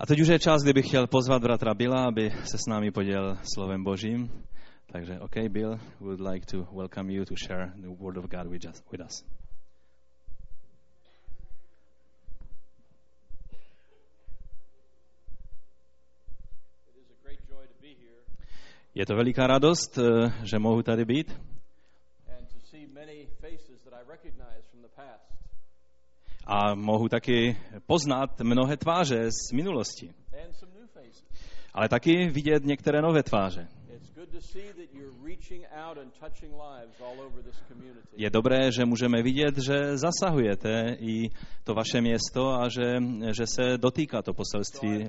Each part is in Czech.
A teď už je čas, kdybych chtěl pozvat bratra Billa, aby se s námi podělil slovem Božím. Takže, OK, Bill, would like to welcome you to share the word of God with us. With us. Je to veliká radost, eh, že mohu tady být and to see many faces that I recognize from the past. A mohu taky poznat mnohé tváře z minulosti, ale taky vidět některé nové tváře. Je dobré, že můžeme vidět, že zasahujete i to vaše město a že, že se dotýká to poselství.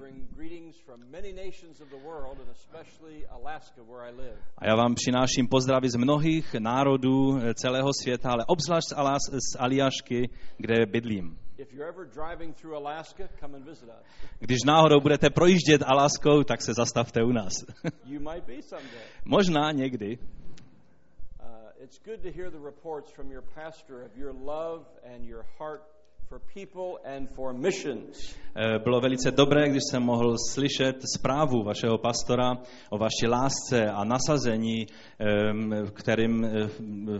A já vám přináším pozdravy z mnohých národů eh, celého světa, ale obzvlášť z Aliašky, kde bydlím. Když náhodou budete projíždět Alaskou, tak se zastavte u nás. Možná někdy. It's good to hear the reports from your pastor of your love and your heart for people and for missions. Bylo velice dobré, když jsem mohl slyšet zprávu vašeho pastora o vaší lásce a nasazení, kterým, eh,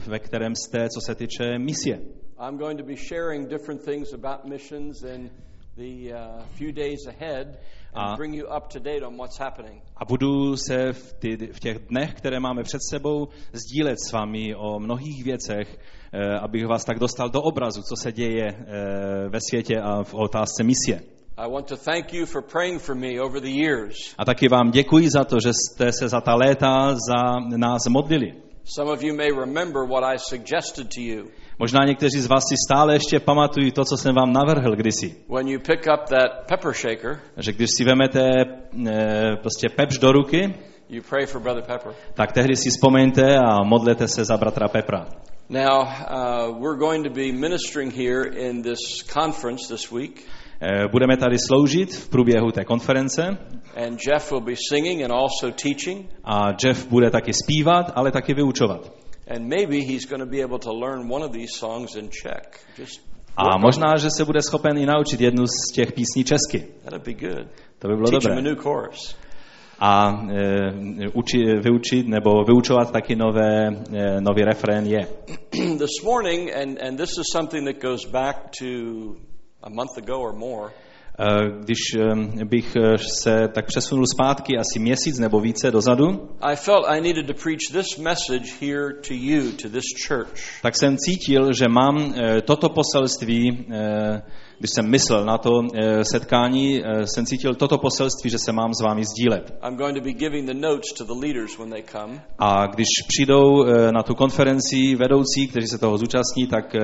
ve kterém jste, co se týče misie. I'm going to be sharing different things about missions in the uh, few days ahead and bring you up to date on what's happening. A budu se v, ty, v těch dnech, které máme před sebou, sdílet s vámi o mnohých věcech, eh, abych vás tak dostal do obrazu, co se děje eh, ve světě a v otázce misie. I want to thank you for praying for me over the years. A taky vám děkuji za to, že jste se za ta léta za nás modlili. Some of you may remember what I suggested to you. Možná někteří z vás si stále ještě pamatují to, co jsem vám navrhl kdysi. When you pick up that pepper shaker, Že když si vemete eh, prostě pepš do ruky, you pray for Brother Pepper. tak tehdy si vzpomeňte a modlete se za bratra Pepra. Now, uh, we're going to be ministering here in this conference this week, Eh, Budeme tady sloužit v průběhu té konference and Jeff will be singing and also teaching, a Jeff bude taky zpívat, ale taky vyučovat. And maybe he's going to be able to learn one of these songs in Czech. Just A možná, že se bude schopen i naučit jednu z těch písní česky. that'd be good. To by bylo dobré. A e, uči, vyučit nebo vyučovat taky nové, e, nový refrén je. this morning, and, and this is something that goes back to a month ago or more. E, Když e, bych e, se tak přesunul zpátky asi měsíc nebo více dozadu, I felt I needed to preach this message here to you, to this church. tak jsem cítil, že mám toto poselství, když jsem myslel na to e, setkání, e, jsem cítil toto poselství, že se mám s vámi sdílet. A když přijdou e, na tu konferenci vedoucí, kteří se toho zúčastní, tak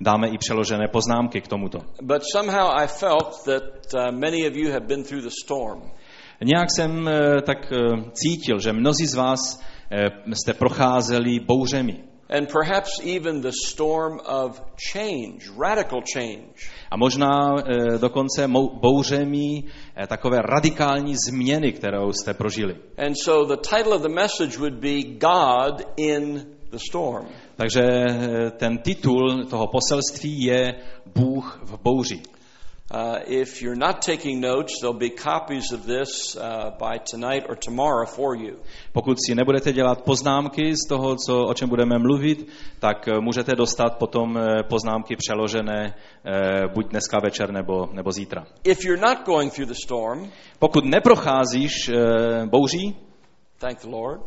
dáme i přeložené poznámky k tomuto. But somehow I felt that uh, many of you have been through the storm. Nějak jsem tak cítil, že mnozí z vás jste procházeli bouřemi. And perhaps even the storm of change, radical change. A možná e, dokonce mou- bouřemi e, takové radikální změny, kterou jste prožili. And so the title of the message would be God in the Storm. Takže e, ten titul toho poselství je Bůh v bouři. Uh, if you're not taking notes, there'll be copies of this uh, by tonight or tomorrow for you. Pokud si nebudete dělat poznámky z toho, co, o čem budeme mluvit, tak e, můžete dostat potom e, poznámky přeložené e, buď dneska večer nebo, nebo zítra. If you're not going through the storm, Pokud neprocházíš e, bouří, thank the Lord,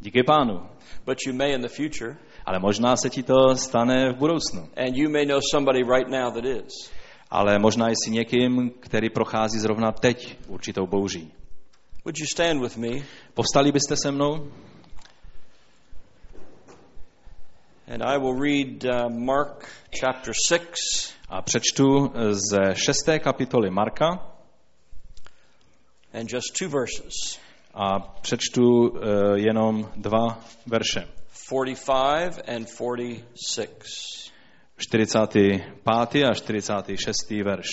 díky pánu. but you may in the future, Ale možná se ti to stane v budoucnu. and you may know somebody right now that is. Ale možná jsi někým, který prochází zrovna teď určitou bouří. Would you stand with me? Povstali byste se mnou? And I will read uh, Mark chapter 6, A přečtu ze šesté kapitoly Marka and just two verses a přečtu eh, jenom dva verše. 45 and 46. 45. a 46. verš.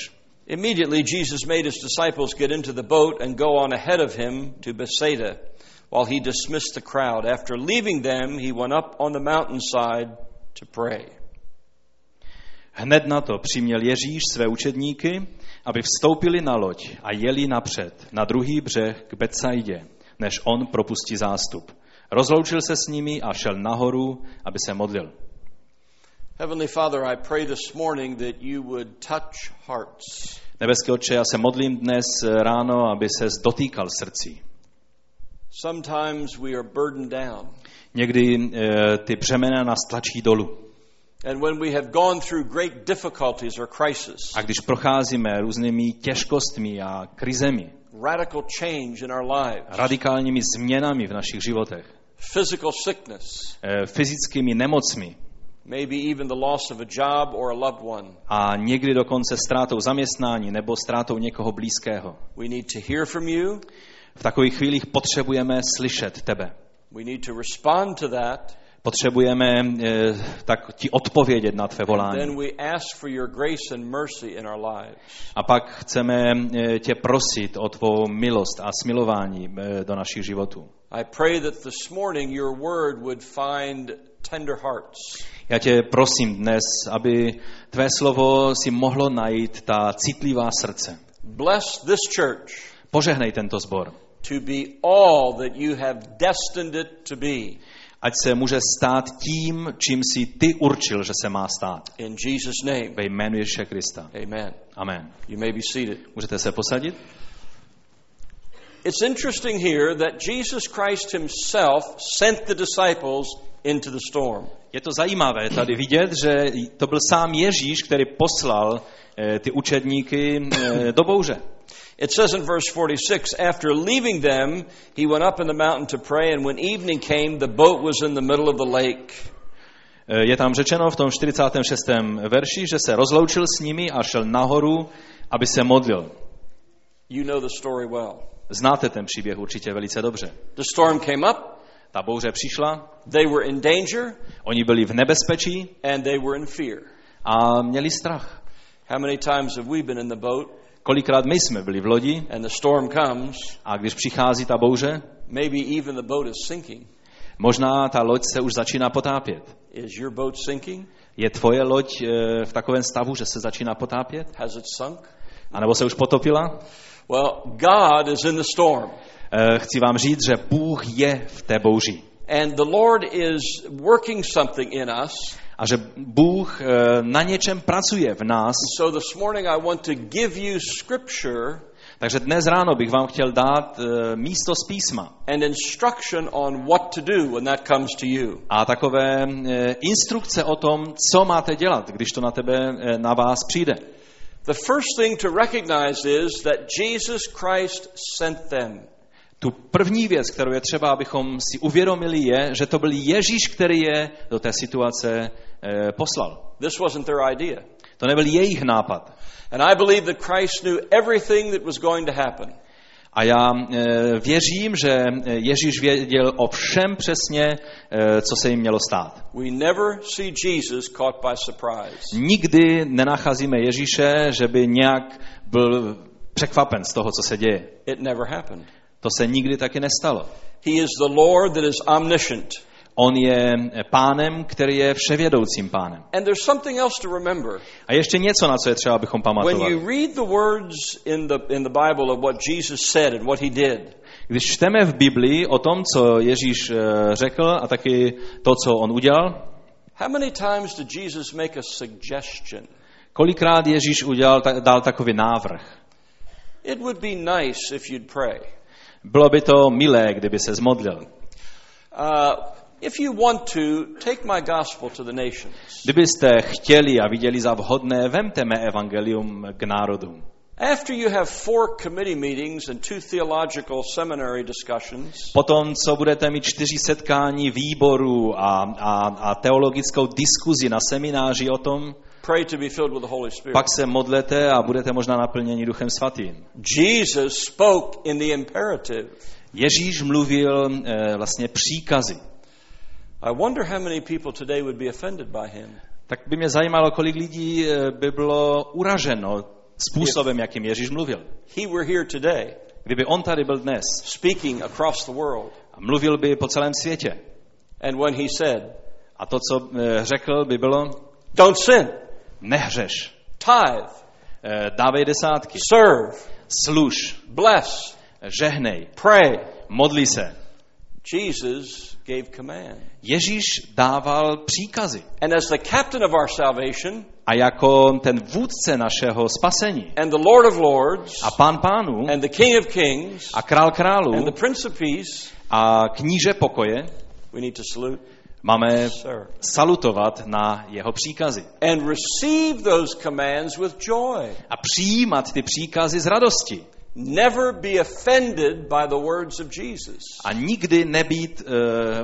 Immediately, Jesus made his disciples get into the boat and go on ahead of him to Bethsaida while he dismissed the crowd. After leaving them, he went up on the mountainside to pray. Hned na to přiměl Ježíš své učedníky, aby vstoupili na loď a jeli napřed na druhý břeh k Betsaidě, než on propustí zástup. Rozloučil se s nimi a šel nahoru, aby se modlil. Heavenly Father, I pray this morning that you would touch hearts. Nebeský Otče, já se modlím dnes ráno, aby se dotýkal srdcí. Sometimes we are burdened down. Někdy e, ty břemena nás tlačí dolů. And when we have gone through great difficulties or crisis, A když procházíme různými těžkostmi a krizemi, radical change in our lives, radikálními změnami v našich životech, physical sickness, e, fyzickými nemocmi maybe even the loss of a job or a loved one, a někdy dokonce ztrátou zaměstnání nebo ztrátou někoho blízkého. we need to hear from you. V takových chvílích potřebujeme slyšet tebe. We need to respond to that. Potřebujeme e, tak ti odpovědět na tvé Then volání. we ask for your grace and mercy in our lives. A pak chceme e, tě prosit o tvou milost a smilování e, do našich životů. I pray that this morning your word would find tender hearts. Já tě prosím dnes, aby tvé slovo si mohlo najít ta citlivá srdce. Bless this church Požehnej tento zbor. to be all that you have destined it to be. Ať se může stát tím, čím si ty určil, že se má stát. In Jesus' name, Ve jménu Ježíše Krista. amen. Amen. You may be seated. Můžete se posadit? It's interesting here that Jesus Christ himself sent the disciples into the storm. Je to zajímavé tady vidět, že to byl sám Ježíš, který poslal eh, ty učedníky eh, do bouře. It says in verse 46 After leaving them, he went up in the mountain to pray, and when evening came, the boat was in the middle of the lake. Eh, Je tam řečeno v tom 46. verši, že se rozloučil s nimi a šel nahoru, aby se modlil. You know the story well. Znáte ten příběh určitě velice dobře. The storm came up, Ta bouře přišla, they were in danger, oni byli v nebezpečí and they were in fear. a měli strach. How many times have we been in the boat, Kolikrát my jsme byli v lodi and the storm comes, a když přichází ta bouře, maybe even the boat is sinking? možná ta loď se už začíná potápět. Is your boat sinking? Je tvoje loď eh, v takovém stavu, že se začíná potápět? Has it sunk? A nebo se už potopila? Well, God is in the storm. Eh, Chci vám říct, že Bůh je v té bouři. And the Lord is working something in us. A že Bůh eh, na něčem pracuje v nás. So this morning I want to give you scripture Takže dnes ráno bych vám chtěl dát eh, místo z písma and instruction on what to do when that comes to you. a takové instrukce o tom, co máte dělat, když to na tebe, na vás přijde. The first thing to recognize is that Jesus Christ sent them. Tu první věc, kterou je třeba, abychom si uvědomili, je, že to byl Ježíš, který je do té situace eh, poslal. This wasn't their idea. To nebyl jejich nápad. And I believe that Christ knew everything that was going to happen. A já eh, věřím, že Ježíš věděl o všem přesně, eh, co se jim mělo stát. We never see Jesus caught by surprise. Nikdy nenacházíme Ježíše, že by nějak byl překvapen z toho, co se děje. It never happened. To se nikdy taky nestalo. He is the Lord that is omniscient. On je pánem, který je vševědoucím pánem. And there's something else to remember. A ještě něco, na co je třeba, abychom When pamatovali. you read the words in the, in the Bible of what Jesus said and what he did, Když čteme v Biblii o tom, co Ježíš eh, řekl a taky to, co on udělal, how many times did Jesus make a suggestion? kolikrát Ježíš udělal, dal takový návrh. It would be nice if you'd pray. Bylo by to milé, kdyby se zmodlil. Uh, if you want to, take my gospel to the nations. Kdybyste chtěli a viděli za vhodné, vemte mé evangelium k národům. After you have four committee meetings and two theological seminary discussions, Potom, co budete mít čtyři setkání výborů a, a, a teologickou diskuzi na semináři o tom, pray to be filled with the Holy Spirit. pak se modlete a budete možná naplněni Duchem Svatým. Jesus spoke in the imperative. Ježíš mluvil eh, vlastně příkazy. I wonder how many people today would be offended by him. Tak by mě zajímalo, kolik lidí eh, by bylo uraženo způsobem, jakým Ježíš mluvil. He were here today, Kdyby on tady byl dnes speaking across the world, a mluvil by po celém světě and when he said, a to, co eh, řekl, by bylo Don't sin, nehřeš, tithe, Eh, Dávej desátky. serve, Služ. bless, Žehnej. pray. Modli se. Jesus gave command. Ježíš dával příkazy. And as the captain of our salvation A jako ten vůdce našeho spasení and the Lord of Lords a pán pánů and the King of Kings a král králů and the Prince of Peace, a kníže pokoje we need to salute, máme salutovat na jeho příkazy and receive those commands with joy. a přijímat ty příkazy z radosti Never be offended by the words of Jesus. a nikdy nebýt uh,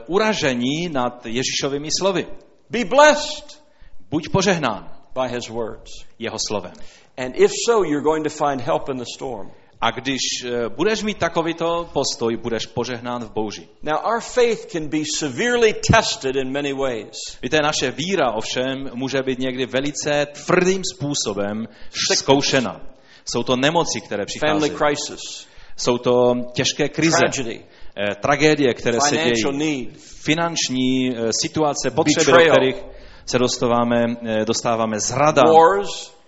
uražení nad Ježíšovými slovy. Be blessed Buď požehnán by his words. jeho slovem. And if so, you're going to find help in the storm. A když uh, budeš mít takovýto postoj, budeš požehnán v bouři. Now, our faith can be severely tested in many ways. Víte, naše víra ovšem může být někdy velice tvrdým způsobem zkoušena. Jsou to nemoci, které přicházejí. Jsou to těžké krize, tragedy, eh, tragédie, které se dějí, finanční eh, situace, potřeby, do kterých se dostáváme, eh, dostáváme zrada. wars,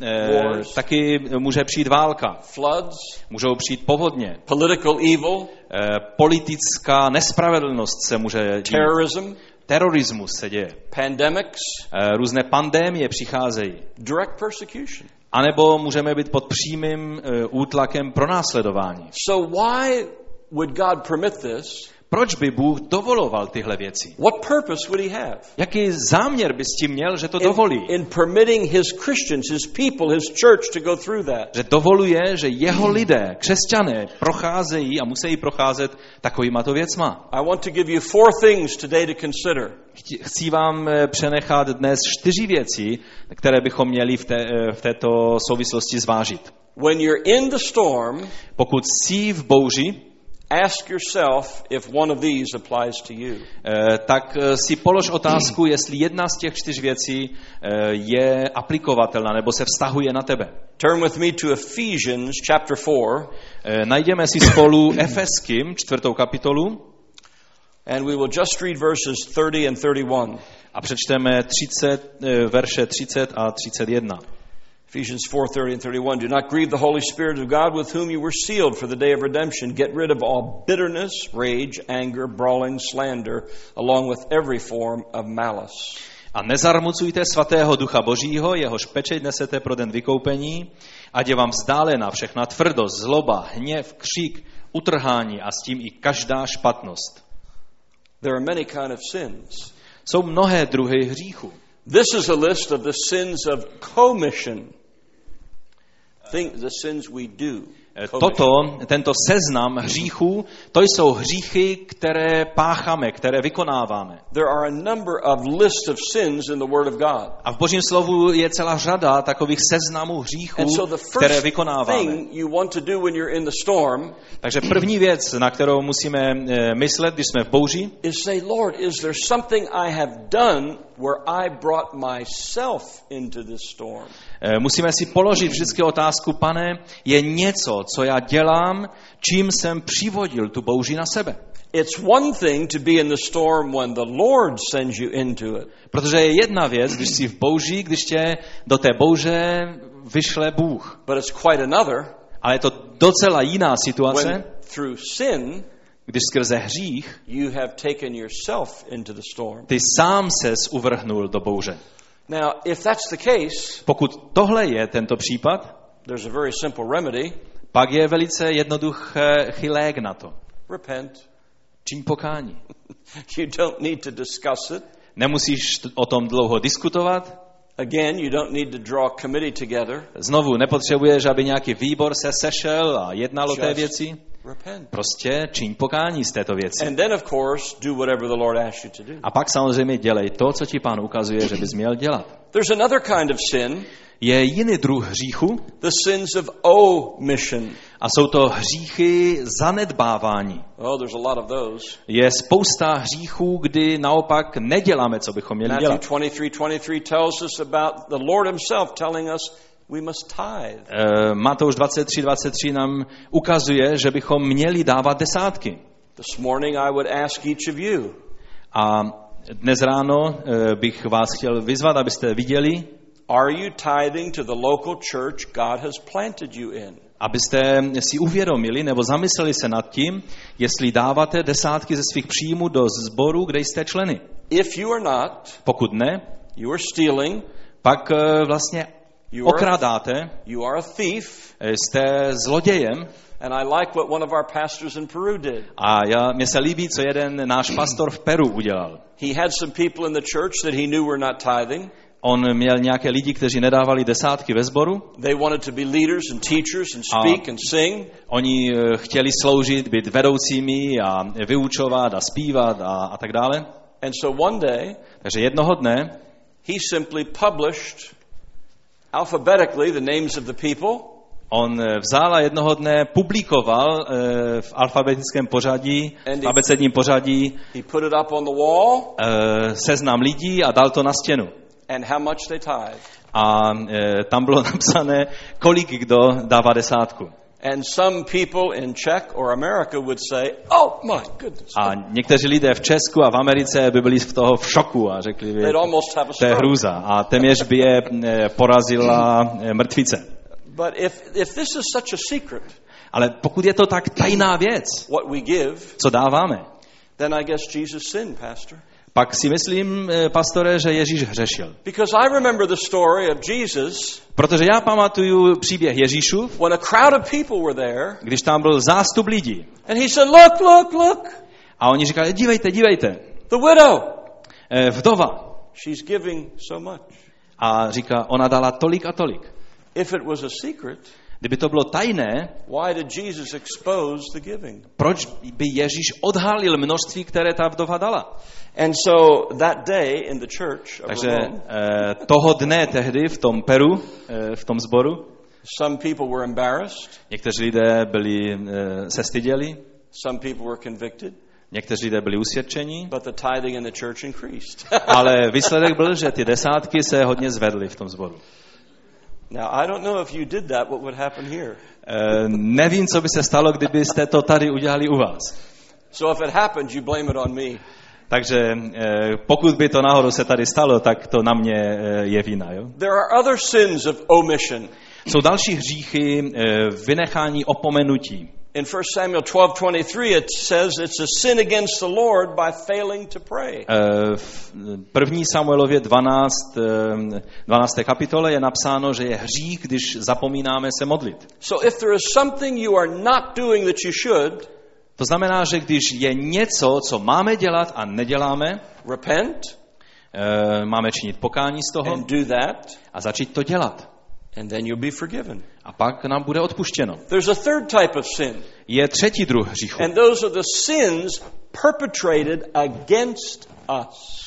Eh, wars. Taky může přijít válka, floods, můžou přijít povodně, political evil, eh, politická nespravedlnost se může dít, terrorism, terorismus se děje, pandemics, eh, různé pandémie přicházejí. direct persecution. A nebo můžeme být pod přímým eh, útlakem pronásledování. So, why would God permit this? Proč by Bůh dovoloval tyhle věci? What purpose would He have? Jaký záměr by s tím měl, že to In, dovolí? in permitting His Christians, His people, His church to go through that. Že dovoluje, že jeho lidé, křesťané, procházejí a musí procházet takovýma to věcma. I want to give you four things today to consider. Chci- Chci vám eh, přenechat dnes čtyři věci, které bychom měli v, té, eh, v této souvislosti zvážit. When you're in the storm, Pokud jsi v bouři, ask yourself if one of these applies to you. eh, tak eh, si polož otázku, jestli jedna z těch čtyř věcí eh, je aplikovatelná nebo se vztahuje na tebe. Turn with me to Ephesians chapter 4, Eh, Najdeme si spolu Efeským, čtvrtou kapitolu, and we will just read verses 30 and 31. a přečteme 30, eh, verše 30 a 31. Ephesians 4 30 and 31. Do not grieve the Holy Spirit of God with whom you were sealed for the day of redemption. Get rid of all bitterness, rage, anger, brawling, slander, along with every form of malice. A nezarmucujte svatého ducha božího, jehož pečeť nesete pro den vykoupení, ať je vám vzdálena všechna tvrdost, zloba, hněv, křík, utrhání a s tím i každá špatnost. There are many kind of sins. Jsou mnohé druhy hříchu. This is a list of the sins of commission. Toto, tento seznam hříchů, to jsou hříchy, které pácháme, které vykonáváme. There are a number of lists of sins in the Word of God. A v božím slovu je celá řada takových seznamů hříchů, které vykonáváme. Takže první věc, na kterou musíme eh, myslet, když jsme v bouři, Eh, Musíme si položit vždycky otázku, pane, je něco, co já dělám, čím jsem přivodil tu bouři na sebe. It's one thing to be in the storm when the Lord sends you into it. Protože je jedna věc, když jsi v bouři, když tě do té bouře vyšle Bůh. But it's quite another Ale je to docela jiná situace, when through sin když skrze hřích you have taken yourself into the storm. ty sám ses uvrhnul do bouře. Now, if that's the case, Pokud tohle je tento případ, there's a very simple remedy. pak je velice jednoduché chylek na to. Repent. Čiň pokání. You don't need to discuss it. Nemusíš o tom dlouho diskutovat. Again, you don't need to draw a committee together. Znovu, nepotřebuješ, aby nějaký výbor se sešel a jednal o té věci. Prostě čiň pokání z této věci. A pak samozřejmě dělej to, co ti pán ukazuje, že bys měl dělat. Je jiný druh hříchu the sins of omission. a jsou to hříchy zanedbávání. Oh, there's a lot of those. Je spousta hříchů, kdy naopak neděláme, co bychom měli Matthew dělat. 23 23 tells us about the Lord Himself telling us we must tithe. Eh, Matouš 23, 23 nám ukazuje, že bychom měli dávat desátky. This morning I would ask each of you A dnes ráno eh, bych vás chtěl vyzvat, abyste viděli, Are you tithing to the local church God has planted you in? Abyste si uvědomili nebo zamysleli se nad tím, jestli dáváte desátky ze svých příjmů do sboru, kde jste členy. If you are not, Pokud ne, you are stealing, pak eh, vlastně okrádáte, you are a thief, eh, jste zlodějem. and I like what one of our pastors in Peru did. A já, mně se líbí, co jeden náš pastor v Peru udělal. He had some people in the church that he knew were not tithing. On měl nějaké lidi, kteří nedávali desátky ve sboru. They wanted to be leaders and teachers and speak and sing. Oni eh, chtěli sloužit, být vedoucími a vyučovat a zpívat a, a tak dále. And so one day, Takže jednoho dne he simply published alphabetically the names of the people on eh, vzal a jednoho dne publikoval eh, v alfabetickém pořadí, v abecedním pořadí He put it up on the wall eh, seznam lidí a dal to na stěnu. and how much they tithe. A tam bylo napsané, kolik kdo dává desátku. And some people in Czech or America would say, "Oh my goodness." A někteří lidé v Česku a v Americe by byli z toho v šoku a řekli by, to je hrůza. A téměř by je eh, porazila eh, mrtvice. But if if this is such a secret, Ale pokud je to tak tajná věc, what we give, co dáváme, then I guess Jesus sinned, pastor. Pak si myslím, eh, pastore, že Ježíš hřešil. Because I remember the story of Jesus Protože já pamatuju příběh Ježíšův, when a crowd of people were there když tam byl zástup lidí. and he said, "Look, look, look. A oni říkali, dívejte, dívejte, The widow, eh, vdova. she's giving so much." A říká, ona dala tolik a tolik. If it was a secret, Kdyby to bylo tajné, why did Jesus expose the giving? proč by Ježíš odhalil množství, které ta vdova dala? And so that day in the church of Takže Rome, eh, toho dne tehdy v tom Peru, eh, v tom sboru, some people were embarrassed, někteří lidé byli, eh, se styděli, some people were convicted, někteří lidé byli usvědčeni, but the tithing in the church increased. ale výsledek byl, že ty desátky se hodně zvedly v tom sboru. Now, I don't know if you did that, what would happen here. Eh, nevím, co by se stalo, kdybyste to tady udělali u vás. So if it happened, you blame it on me. Takže eh, pokud by to náhodou se tady stalo, tak to na mě eh, je vina. Jo? There are other sins of omission. Jsou další hříchy eh, vynechání opomenutí. In 1 Samuel 12:23 it says it's a sin against the Lord by failing to pray. Eh, V první Samuelově 12, eh, 12. kapitole je napsáno, že je hřích, když zapomínáme se modlit. So if there is something you are not doing that you should, To znamená, že když je něco, co máme dělat a neděláme, repent eh, máme činit pokání z toho and do that a začít to dělat. And then you'll be forgiven. A pak nám bude odpuštěno. There's a third type of sin, Je třetí druh hříchu. and those are the sins perpetrated against us.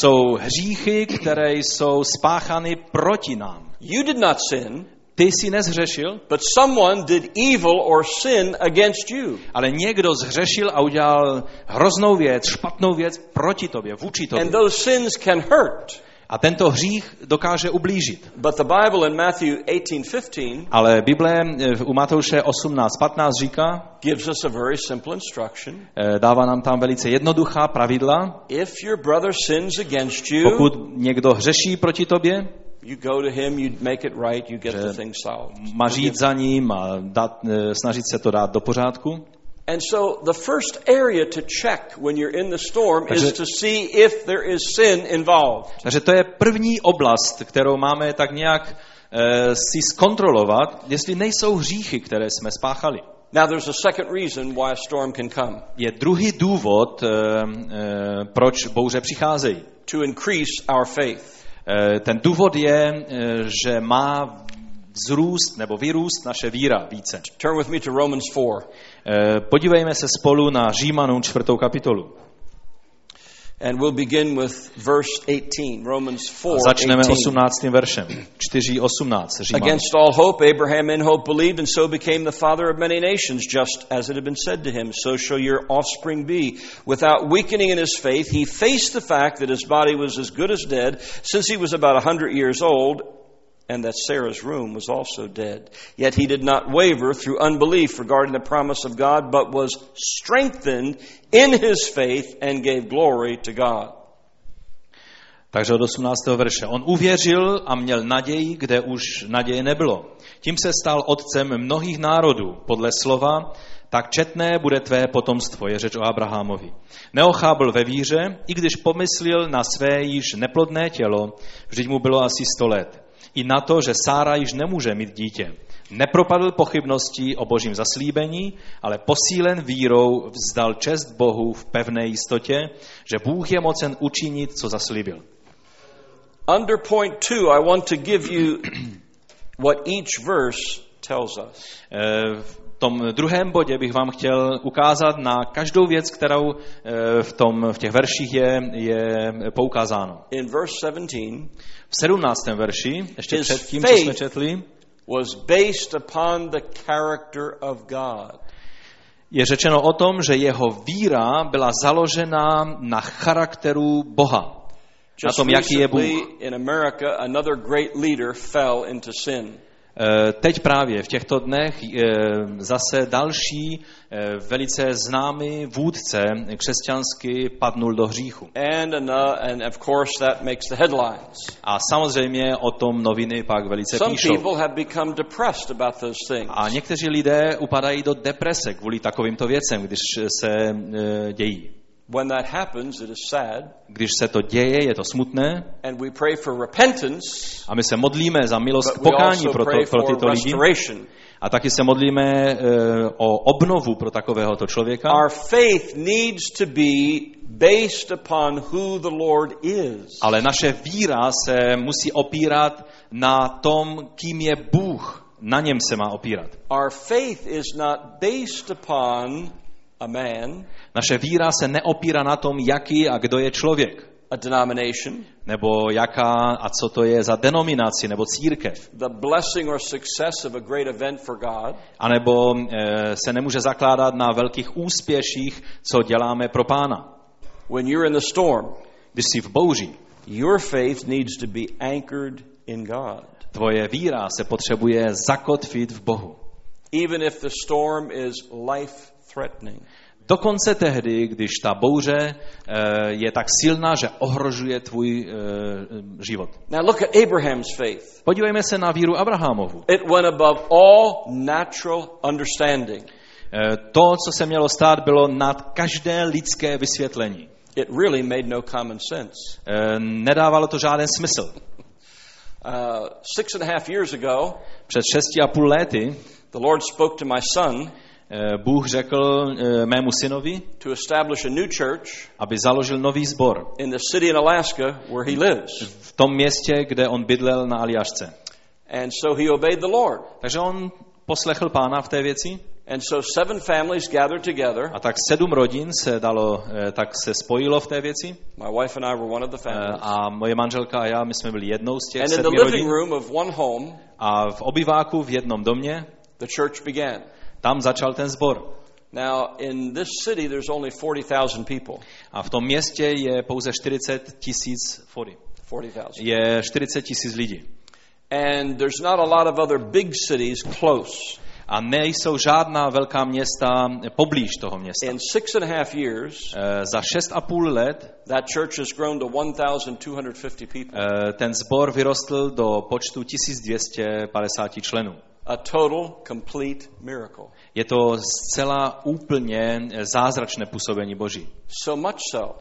Jsou hříchy, které jsou spáchány proti nám. You did not sin, Ty jsi nezhřešil, but someone did evil or sin against you. ale někdo zhřešil a udělal hroznou věc, špatnou věc proti tobě, vůči tobě. And those sins can hurt. A tento hřích dokáže ublížit. But the Bible in Matthew 18:15 Ale Bible eh, u Matouše 18.15 říká, gives us a very simple instruction. eh, dává nám tam velice jednoduchá pravidla. If your brother sins against you, Pokud někdo hřeší proti tobě, you go to him, you make it right, you get the thing solved. má žít za ním a dát, eh, snažit se to dát do pořádku. And so the first area to check when you're in the storm is Takže- to see if there is sin involved. Takže to je první oblast, kterou máme tak nějak eh, si zkontrolovat, jestli nejsou hříchy, které jsme spáchali. Now there's a second reason why a storm can come. Je druhý důvod, eh, eh, proč bouře přicházejí. To increase our faith. Eh, Ten důvod je, eh, že má vzrůst nebo vyrůst naše víra více. Turn with me to Romans 4. Eh, Podívejme se spolu na Římanům čtvrtou kapitolu. And we'll begin with verse 18. Romans 4. A začneme 18. 18. veršem. 4.18 Římanům. Against all hope, Abraham in hope believed and so became the father of many nations, just as it had been said to him, So shall your offspring be. Without weakening in his faith, he faced the fact that his body was as good as dead, since he was about a hundred years old, and that Sarah's womb was also dead. Yet he did not waver through unbelief regarding the promise of God, but was strengthened in his faith and gave glory to God. Takže od 18. verše. On uvěřil a měl naději, kde už naděje nebylo. Tím se stal otcem mnohých národů. Podle slova, tak četné bude tvé potomstvo, je řeč o Abrahamovi. Neochábl ve víře, i když pomyslil na své již neplodné tělo, vždyť mu bylo asi sto let. I na to, že Sára již nemůže mít dítě. Nepropadl pochybností o božím zaslíbení, ale posílen vírou vzdal čest Bohu v pevné jistotě, že Bůh je mocen učinit, co zaslíbil. Under point two, I want to give you what each verse tells us. V tom druhém bodě bych vám chtěl ukázat na každou věc, kterou eh, v, tom, v těch verších je, je poukázáno. In verse 17, V 17. verši, ještě před tím, co jsme četli, was based upon the character of God. je řečeno o tom, že jeho víra byla založena na charakteru Boha. Na tom, jaký je Bůh. recently in America, another great leader fell into sin. Eh, Teď právě v těchto dnech eh, zase další eh, velice známý vůdce křesťanský padnul do hříchu. And, ano- and of course, that makes the headlines. A samozřejmě o tom noviny pak velice Some píšou. people have become depressed about those things. A někteří lidé upadají do deprese kvůli takovýmto věcem, když se dějí. When that happens, it is sad. Když se to děje, je to smutné And we pray for repentance, a my se modlíme za milost k pokání pro, to, pro tyto lidi a taky se modlíme e, o obnovu pro takovéhoto člověka. Our faith needs to be based upon who the Lord is. Ale naše víra se musí opírat na tom, kým je Bůh. Na něm se má opírat. Our faith is not based upon a man, Naše víra se neopírá na tom, jaký a kdo je člověk. a denomination, Nebo jaká a co to je za denominaci nebo církev. the blessing or success of a great event for God, anebo eh, se nemůže zakládat na velkých úspěších, co děláme pro pána. when you're in the storm, Když jsi v bouři, your faith needs to be anchored in God. tvoje víra se potřebuje zakotvit v Bohu. Even if the storm is life threatening. Dokonce tehdy, když ta bouře eh, je tak silná, že ohrožuje tvůj eh, život. Now look at Abraham's faith. Podívejme se na víru Abrahamovu. It went above all natural understanding. Eh, To, co se mělo stát, bylo nad každé lidské vysvětlení. It really made no common sense. Nedávalo to žádný smysl. Uh, six and a half years ago, Před šesti a půl lety the Lord spoke to my son Bůh řekl eh, mému synovi, to establish a new church aby založil nový sbor in the city in Alaska where he lives. v tom městě, kde on bydlel na Aljašce. And so he obeyed the Lord. Takže on poslechl pána v té věci And so seven families gathered together. a tak sedm rodin se dalo, eh, tak se spojilo v té věci My wife and I were one of the Eh, families. a moje manželka a já, my jsme byli jednou z těch And in the sedmi living rodin room of one home, a v obyváku v jednom domě, the church began. Tam začal ten sbor. Now, in this city, there's only 40,000 people. A v tom městě je pouze 40 tisíc, 40, 40,000. je 40 tisíc lidí. And there's not a lot of other big cities close. A nejsou žádná velká města poblíž toho města. In six and a half years, Eh, Za šest a půl let that church has grown to 1,250 people. eh, ten sbor vyrostl do počtu 1250 členů. A total, complete miracle. Je to zcela úplně zázračné působení Boží. So much so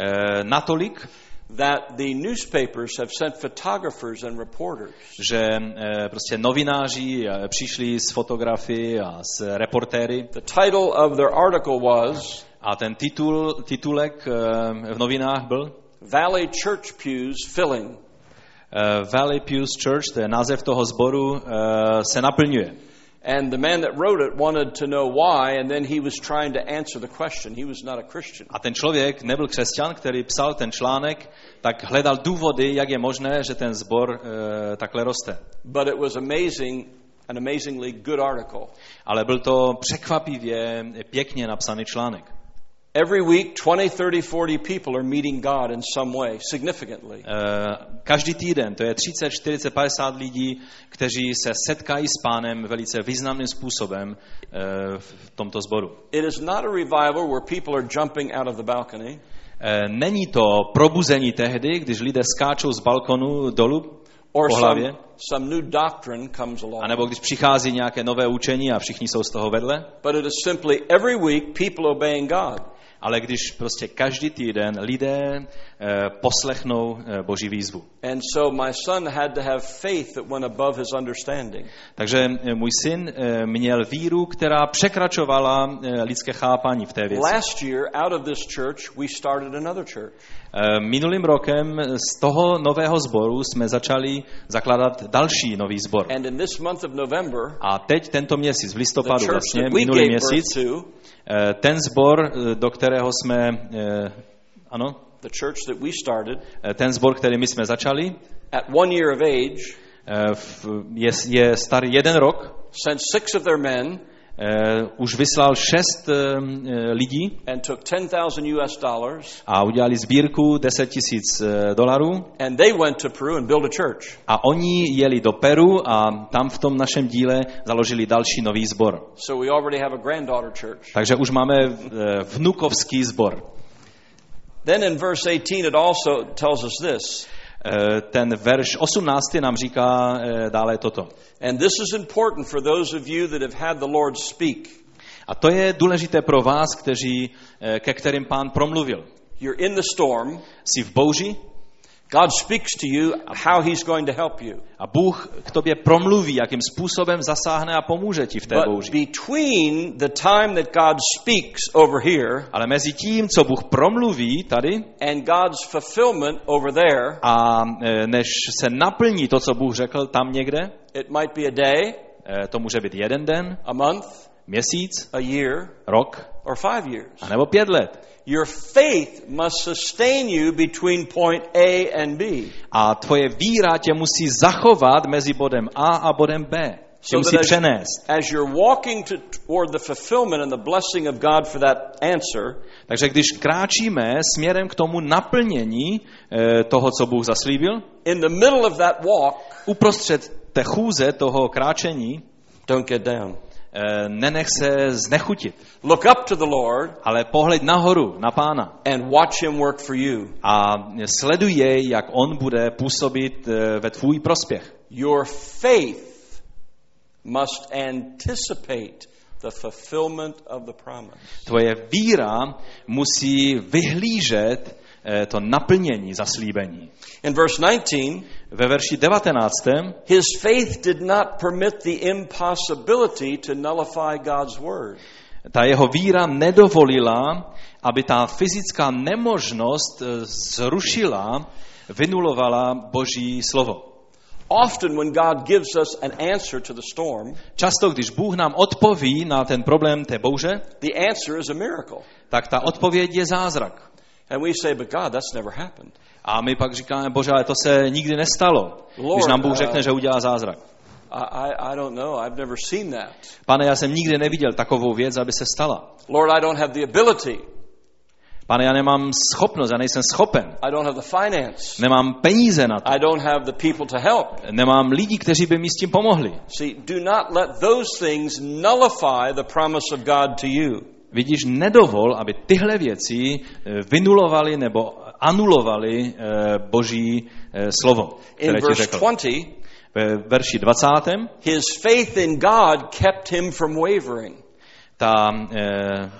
Eh, Natolik, that the newspapers have sent photographers and reporters že eh, prostě novináři eh, přišli s fotografii a s reportéry The title of their article was a ten titul, titulek eh, v novinách byl Valley Church Pews Filling. Eh, Valley Pews Church, to je název toho sboru, eh, se naplňuje. And the man that wrote it wanted to know why, and then he was trying to answer the question. He was not a Christian. A ten člověk nebyl křesťan, který psal ten článek, tak hledal důvody, jak je možné, že ten sbor eh, takhle roste. But it was amazing, an amazingly good article. Ale byl to překvapivě pěkně napsaný článek. Every week, 20, 30, 40 people are meeting God in some way, significantly. Eh, Každý týden, to je 30, 40, 50 lidí, kteří se setkají s pánem velice významným způsobem eh, v tomto sboru. It is not a revival where people are jumping out of the balcony. Eh, Není to probuzení tehdy, když lidé skáčou z balkonu dolů or po some, hlavě, some new doctrine comes along. anebo když přichází nějaké nové učení a všichni jsou z toho vedle, But it is simply every week people obeying God. Ale když prostě každý týden lidé eh, poslechnou eh, Boží výzvu. And so my son had to have faith that went above his understanding. Takže eh, můj syn měl víru, která překračovala lidské chápání v té věci. Last year, out of this church, we started another church. Eh, Minulým rokem z toho nového sboru jsme začali zakládat další nový sbor. A teď tento měsíc, v listopadu vlastně, minulý měsíc, eh, ten sbor, eh, do kterého jsme, ano, the church that we started, ten sbor, který my jsme začali, at one year of age, je, je starý jeden rok, sent six of their men eh, už vyslal šest eh, lidí and took 10,000 US dollars, a udělali sbírku 10 tisíc eh, dolarů and they went to Peru and built a church. a oni jeli do Peru a tam v tom našem díle založili další nový sbor. So we already have a granddaughter church. Takže už máme eh, vnukovský sbor. Then in verse 18, it also tells us this. Eh, Ten verš 18 nám říká eh, dále toto. And this is important for those of you that have had the Lord speak. A to je důležité pro vás, kteří, eh, ke kterým pán promluvil. You're in the storm. Jsi v bouři God speaks to you how he's going to help you. a Bůh k tobě promluví, jakým způsobem zasáhne a pomůže ti v té bouři. between the time that God speaks over here Ale mezi tím, co Bůh promluví tady and God's fulfillment over there, a eh, než se naplní to, co Bůh řekl tam někde, it might be a day, eh, to může být jeden den, a month, měsíc, a year, rok, or five years. anebo pět let. Your faith must sustain you between point A and B. A tvoje víra tě musí zachovat mezi bodem A a bodem B. Tě So musí přenést. as you're walking to, toward the fulfillment and the blessing of God for that answer, Takže když kráčíme směrem k tomu naplnění eh, toho, co Bůh zaslíbil, in the middle of that walk, uprostřed té chůze toho kráčení, don't get down. Eh, nenech se znechutit, Look up to the Lord ale pohled nahoru, na pána and watch him work for you. a sleduj jej, jak on bude působit eh, ve tvůj prospěch. Your faith must anticipate the fulfillment of the promise. Tvoje víra musí vyhlížet eh, to naplnění zaslíbení. In verse 19, Ve verši 19. his faith did not permit the impossibility to nullify God's word. ta jeho víra nedovolila, aby ta fyzická nemožnost eh, zrušila, vynulovala Boží slovo. Often, when God gives us an answer to the storm, Často, když Bůh nám odpoví na ten problém té bouře, the answer is a miracle. tak ta odpověď je zázrak. And we say, but God, that's never happened. A my pak říkáme, bože, ale to se nikdy nestalo, když Lord, nám Bůh uh, řekne, že udělá zázrak. I, I, I don't know. I've never seen that. Pane, já jsem nikdy neviděl takovou věc, aby se stala. Lord, I don't have the ability. Pane, já nemám schopnost, já nejsem schopen. I don't have the finance. Nemám peníze na to. I don't have the people to help. Nemám lidi, kteří by mi s tím pomohli. See, do not let those things nullify the promise of God to you. Vidíš, nedovol, aby tyhle věci eh, vynulovaly nebo anulovaly eh, Boží eh, slovo, které ti řekl. 20, Ve verši 20. his faith in God kept him from wavering. ta eh,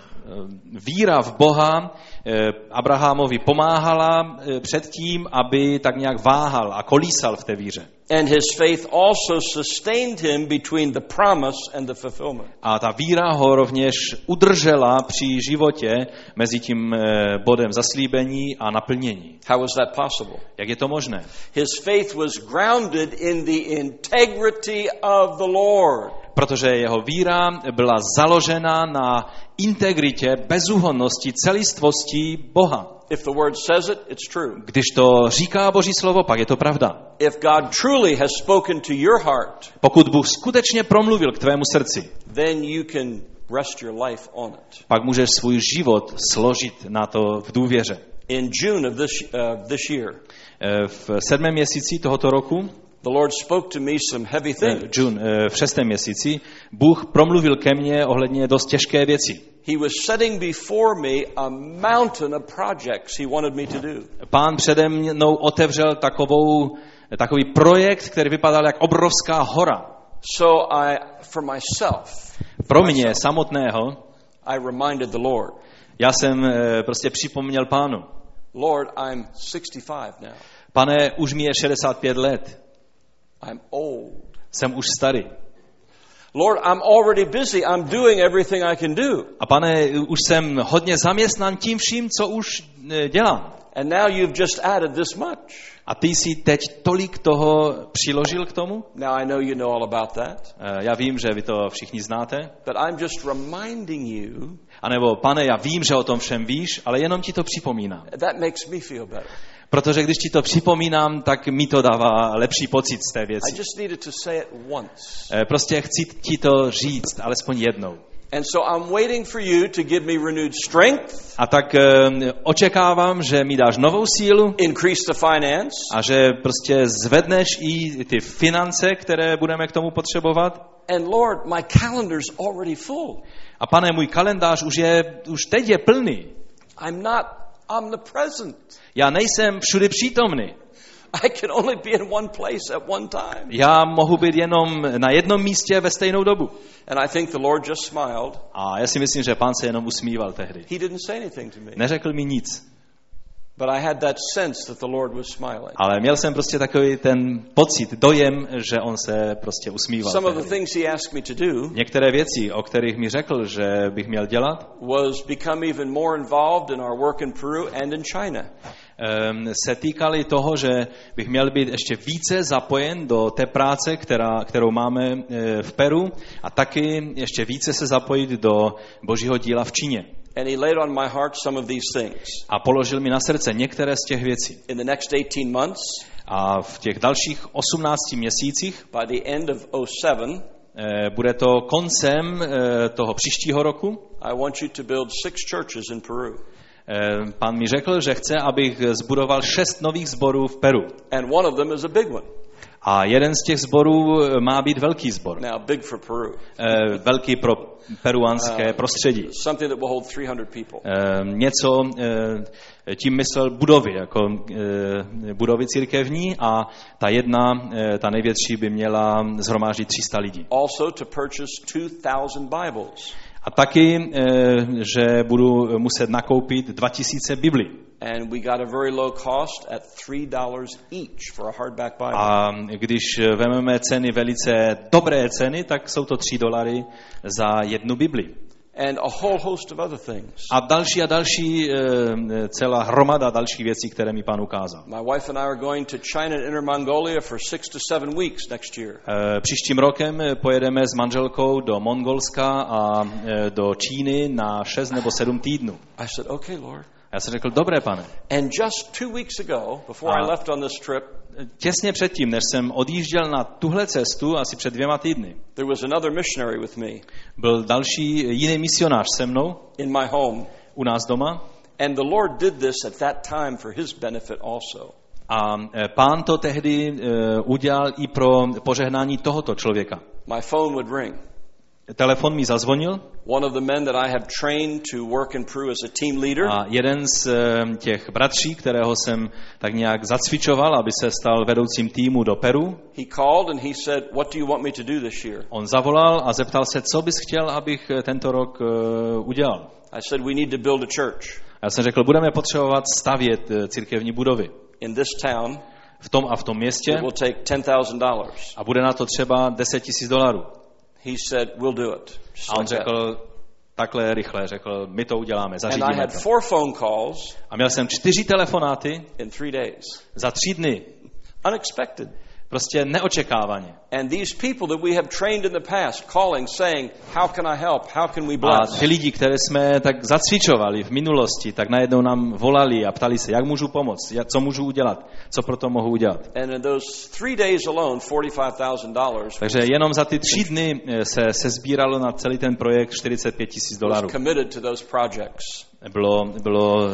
víra v Boha eh, Abrahamovi pomáhala eh, před tím, aby tak nějak váhal a kolísal v té víře. And his faith also sustained him between the promise and the fulfillment. A ta víra ho rovněž udržela při životě mezi tím eh, bodem zaslíbení a naplnění. How was that possible? Jak je to možné? His faith was grounded in the integrity of the Lord. Protože jeho víra byla založena na integritě, bezúhonnosti, celistvosti Boha. If the word says it, it's true. Když to říká Boží slovo, pak je to pravda. If God truly has spoken to your heart, Pokud Bůh skutečně promluvil k tvému srdci, then you can rest your life on it. pak můžeš svůj život složit na to v důvěře. In June of this, uh, this year, Eh, V sedmém měsíci tohoto roku the Lord spoke to me some heavy things. eh, June, eh, v šestém měsíci, Bůh promluvil ke mně ohledně dost těžké věci. He was setting before me a mountain of projects he wanted me to do. Pán přede mnou otevřel takovou, takový projekt, který vypadal jak obrovská hora. So I, for myself, Pro mě samotného, I reminded the Lord, já jsem eh, prostě připomněl pánu. Lord, I'm 65 now. Pane, už mi je 65 let, I'm old. jsem už starý. Lord, I'm already busy. I'm doing everything I can do. A pane, už jsem hodně zaměstnan tím vším, co už eh, dělám. And now you've just added this much. A ty jsi teď tolik toho přiložil k tomu? Now I know you know all about that, Eh, Já vím, že vy to všichni znáte. but I'm just reminding you A nebo, pane, já vím, že o tom všem víš, ale jenom ti to připomínám. that makes me feel better. Protože když ti to připomínám, tak mi to dává lepší pocit z té věci. Eh, Prostě chci ti to říct, alespoň jednou. And so I'm waiting for you to give me renewed strength, A tak eh, očekávám, že mi dáš novou sílu increase the finance, a že prostě zvedneš i ty finance, které budeme k tomu potřebovat. and Lord, my calendar's already full. A pane, můj kalendář už, je, už teď je plný. I'm not omnipresent. Já nejsem všude přítomný. I can only be in one place at one time. Já mohu být jenom na jednom místě ve stejnou dobu. And I think the Lord just smiled. A já si myslím, že pán se jenom usmíval tehdy. He didn't say anything to me. Neřekl mi nic, But I had that sense that the Lord was smiling. ale měl jsem prostě takový ten pocit, dojem, že on se prostě usmíval. Some of the things he asked me to do Některé věci, o kterých mi řekl, že bych měl dělat, was become even more involved in our work in Peru and in China. ehm, se týkaly toho, že bych měl být ještě více zapojen do té práce, která, kterou máme eh, v Peru a taky ještě více se zapojit do božího díla v Číně. And he laid on my heart some of these things. A položil mi na srdce některé z těch věcí. In the next 18 months, A v těch dalších 18 měsících by the end of 07, eh, bude to koncem eh, toho příštího roku. I want you to build six churches in Peru. Eh, Pán mi řekl, že chce, abych zbudoval šest nových sborů v Peru. And one of them is a big one. A jeden z těch sborů eh, má být velký sbor. Now, big for Peru. Eh, Velký pro peruánské prostředí. Something that will hold 300 people. Eh, Něco, tím myslel budovy, jako budovy církevní a ta jedna, ta největší by měla zhromáždit 300 lidí. Also to purchase 2,000 Bibles. A taky, eh, že budu muset nakoupit 2000 Biblí. And we got a very low cost at $3 each for a hardback Bible. A když vezmeme ceny velice dobré ceny, tak jsou to 3 dolary za jednu Bibli. And a whole host of other things. A další a další, eh, celá hromada dalších věcí, které mi pán ukázal. My wife and I are going to China and Inner Mongolia for six to seven weeks next year. Eh, Příštím rokem eh, pojedeme s manželkou do Mongolska a eh, do Číny na 6 nebo 7 týdnů. I said, okay, Lord. Já jsem řekl, dobré pane. And just two weeks ago, before I Ah. left on this trip, Těsně předtím, než jsem odjížděl na tuhle cestu, asi před dvěma týdny, there was another missionary with me byl další jiný misionář se mnou in my home. u nás doma And the Lord did this at that time for his benefit also. a eh, pán to tehdy eh, udělal i pro požehnání tohoto člověka. My phone would ring. Telefon mi zazvonil One of the men that I have trained to work in Peru as a team leader, a jeden z eh, těch bratří, kterého jsem tak nějak zacvičoval, aby se stal vedoucím týmu do Peru, he called and he said, What do you want me to do this year? on zavolal a zeptal se, co bys chtěl, abych eh, tento rok eh, udělal. I said, We need to build a church Já jsem řekl, budeme potřebovat stavět církevní budovy in this town. v tom a v tom městě It will take $10,000. a bude na to třeba 10 tisíc dolarů. He said, We'll do it. Just A on like that. řekl takhle rychle, řekl, my to uděláme, And I zařídíme had to. four phone calls A měl jsem čtyři telefonáty in three days. za tři dny, Unexpected. Prostě neočekávaně. And these people that we have trained in the past calling, saying, How can I help? How can we A bless? ty lidi, které jsme tak zacvičovali v minulosti, tak najednou nám volali a ptali se, jak můžu pomoct, jak, co můžu udělat, co pro to mohu udělat. And in those three days alone, $45,000 Takže jenom za ty tři dny eh, se, se sbíralo na celý ten projekt 45 tisíc dolarů. Bylo, bylo eh,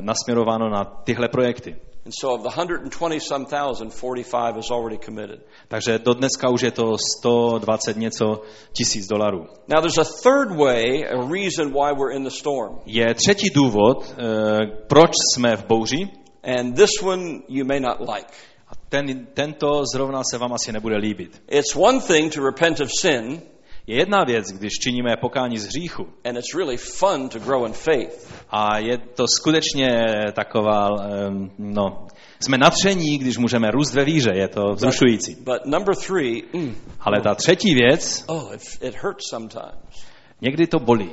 nasměrováno na tyhle projekty. And so of the 120 some thousand, 45 is already committed. Takže do dneska už je to 120 něco tisíc dolarů. Now there's a third way, a reason why we're in the storm. Je třetí důvod, eh, proč jsme v bouři. And this one you may not like. A ten, tento zrovna se vám asi nebude líbit. It's one thing to repent of sin, Je jedna věc, když činíme pokání z hříchu. and it's really fun to grow in faith. A je to skutečně taková, em, no, jsme natření, když můžeme růst ve víře, je to vzrušující. But number three, mm, Ale ta třetí věc, oh, it, it hurts sometimes. někdy to bolí.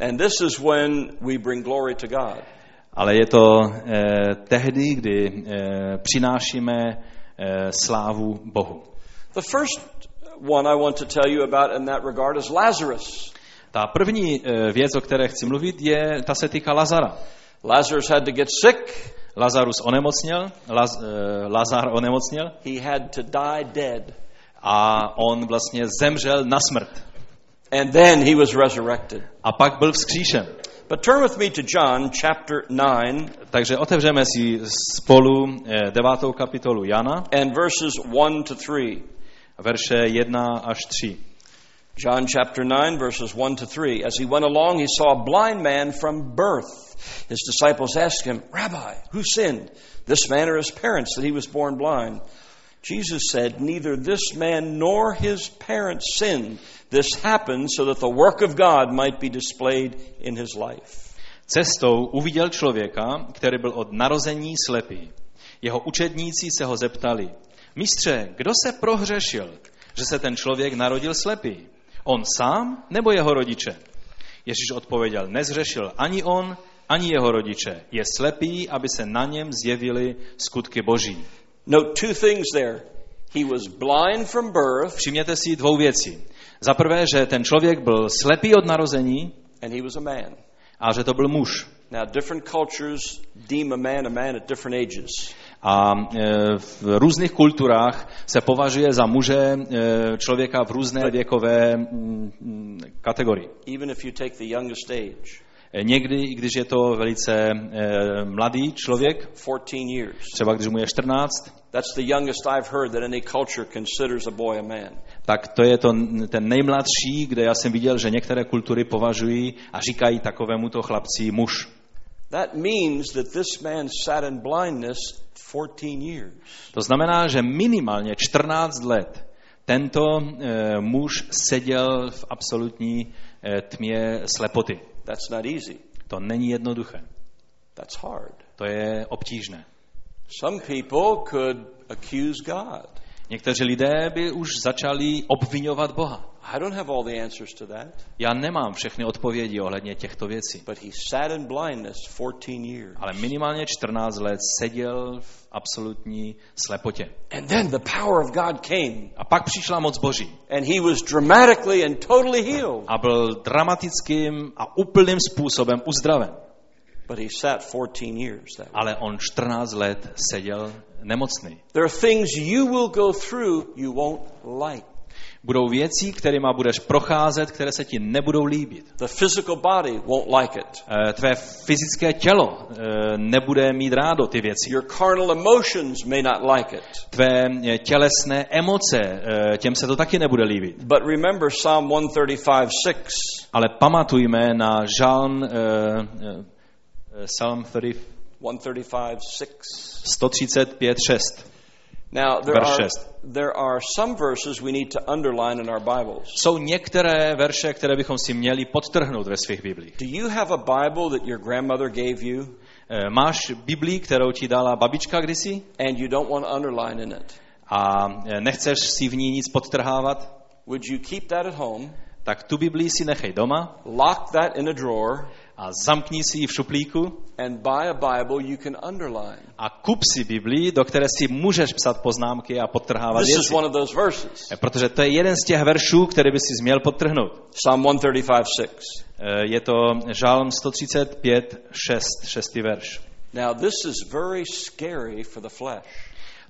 And this is when we bring glory to God. Ale je to eh, tehdy, kdy eh, přinášíme eh, slávu Bohu. The first one I want to tell you about in that regard is Lazarus. Ta první eh, věc, o které chci mluvit, je, ta se týká Lazara. Lazarus had to get sick. Lazarus onemocněl, Laz, eh, Lazar onemocněl He had to die dead. a on vlastně zemřel na smrt. And then he was resurrected. A pak byl vzkříšen. But turn with me to John chapter 9 Takže otevřeme si spolu eh, devátou kapitolu Jana, and verses 1 to 3. verše 1 až 3. John chapter 9, verses 1 to 3. As he went along, he saw a blind man from birth. His disciples asked him, Rabbi, who sinned, this man or his parents, that he was born blind? Jesus said, Neither this man nor his parents sinned. This happened so that the work of God might be displayed in his life. Cestou uviděl člověka, který byl od narození slepý. Jeho učedníci se ho zeptali, mistře, kdo se prohřešil, že se ten člověk narodil slepý? On sám nebo jeho rodiče? Ježíš odpověděl, nezřešil ani on, ani jeho rodiče. Je slepý, aby se na něm zjevily skutky boží. Note two things there. He was blind from birth, Všimněte si dvou věcí. Za prvé, že ten člověk byl slepý od narození and he was a man. a že to byl muž. Now, different cultures deem a man a man at different ages. A e, v různých kulturách se považuje za muže e, člověka v různé věkové mm, mm, kategorii. Even if you take the youngest age, E, Někdy, i když je to velice e, mladý člověk, 14 years. třeba když mu je 14, That's the youngest I've heard that any culture considers a boy a man. tak to je to, ten nejmladší, kde já jsem viděl, že některé kultury považují a říkají takovému to chlapci muž. To znamená, že minimálně 14 let tento e, muž seděl v absolutní e, tmě slepoty. That's not easy. To není jednoduché. That's hard. To je obtížné. Some people could accuse God. Někteří lidé by už začali obvinovat Boha. I don't have all the answers to that. Já nemám všechny odpovědi ohledně těchto věcí, But he sat in blindness 14 years. ale minimálně 14 let seděl v absolutní slepotě. And then the power of God came, A pak přišla moc Boží and he was dramatically and totally healed. a byl dramatickým a úplným způsobem uzdraven. But he sat 14 years that way. Ale on 14 let seděl nemocný. There are things you will go through you won't like. Budou věci, kterými budeš procházet, které se ti nebudou líbit. The physical body won't like it. Eh, Tvé fyzické tělo eh, nebude mít rádo ty věci. Your carnal emotions may not like it. Tvé eh, tělesné emoce, těm se to taky nebude líbit. But remember Psalm 135 6. Ale pamatujme na žalm Psalm 30, 135 6. 135, 6. Now, there are, šest. there are some verses we need to underline in our Bibles. Jsou některé verše, které bychom si měli podtrhnout ve svých Biblích. Do you have a Bible that your grandmother gave you Eh, Máš Biblii, kterou ti dala babička kdysi and you don't want to underline in it? a eh, nechceš si v ní nic podtrhávat, Would you keep that at home, tak tu Biblii si nechej doma lock that in a drawer, a zamkni si ji v šuplíku and buy a Bible you can underline? a kup si Biblii, do které si můžeš psat poznámky a podtrhávat This is věci. one of those verses. Eh, Protože to je jeden z těch veršů, který by si měl podtrhnout. Psalm 135 6. Eh, Je to Žálm 135, 6, 6. verš. Now, this is very scary for the flesh.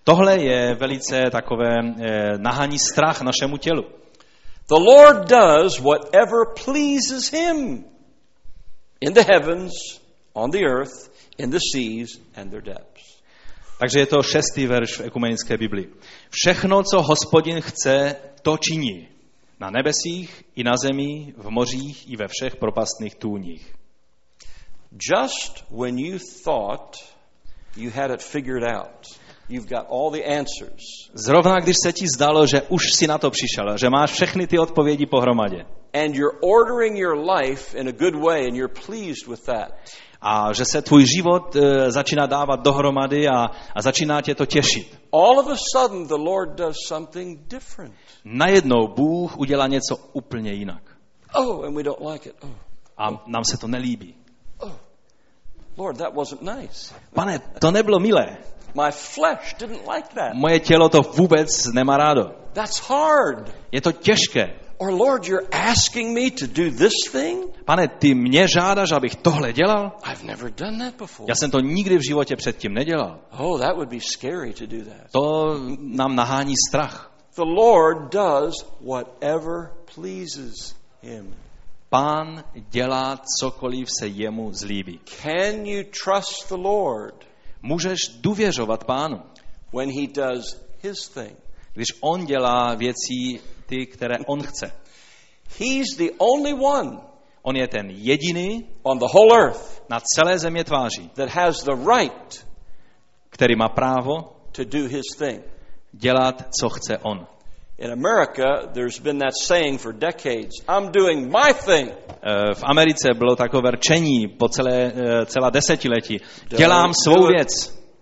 Tohle je velice takové eh, nahaní strach našemu tělu. The Lord does whatever pleases him in the heavens, on the earth, in the seas, and their depths. Takže je to šestý verš v ekumenické Biblii. Všechno, co hospodin chce, to činí. Na nebesích i na zemi, v mořích i ve všech propastných tůních. Just when you thought you had it figured out, you've got all the answers, Zrovna když se ti zdalo, že už si na to přišel, že máš všechny ty odpovědi pohromadě and you're ordering your life in a good way and you're pleased with that, a že se tvůj život e, začíná dávat dohromady a, a začíná tě to těšit. all of a sudden the Lord does something different. Najednou Bůh udělá něco úplně jinak. Oh, and we don't like it. Oh, A nám se to nelíbí. Lord, that wasn't nice. Pane, to nebylo milé. My flesh didn't like that. Moje tělo to vůbec nemá rádo. That's hard. Je to těžké. Or Lord, you're asking me to do this thing? Pane, ty mě žádáš, abych tohle dělal? I've never done that before. Já jsem to nikdy v životě předtím nedělal. Oh, that would be scary to do that. To nám nahání strach. The Lord does whatever pleases him. Pán dělá cokoliv se jemu zlíbí. Can you trust the Lord Můžeš důvěřovat pánu, when he does his thing? Když on dělá věcí ty, které on chce. He's the only one On je ten jediný on the whole earth na celé země tváří, that has the right který má právo to do his thing. dělat, co chce on. In America, there's been that saying for decades I'm doing my thing. Eh, V Americe bylo takové rčení po celé, eh, celá desetiletí. Dělám svou věc.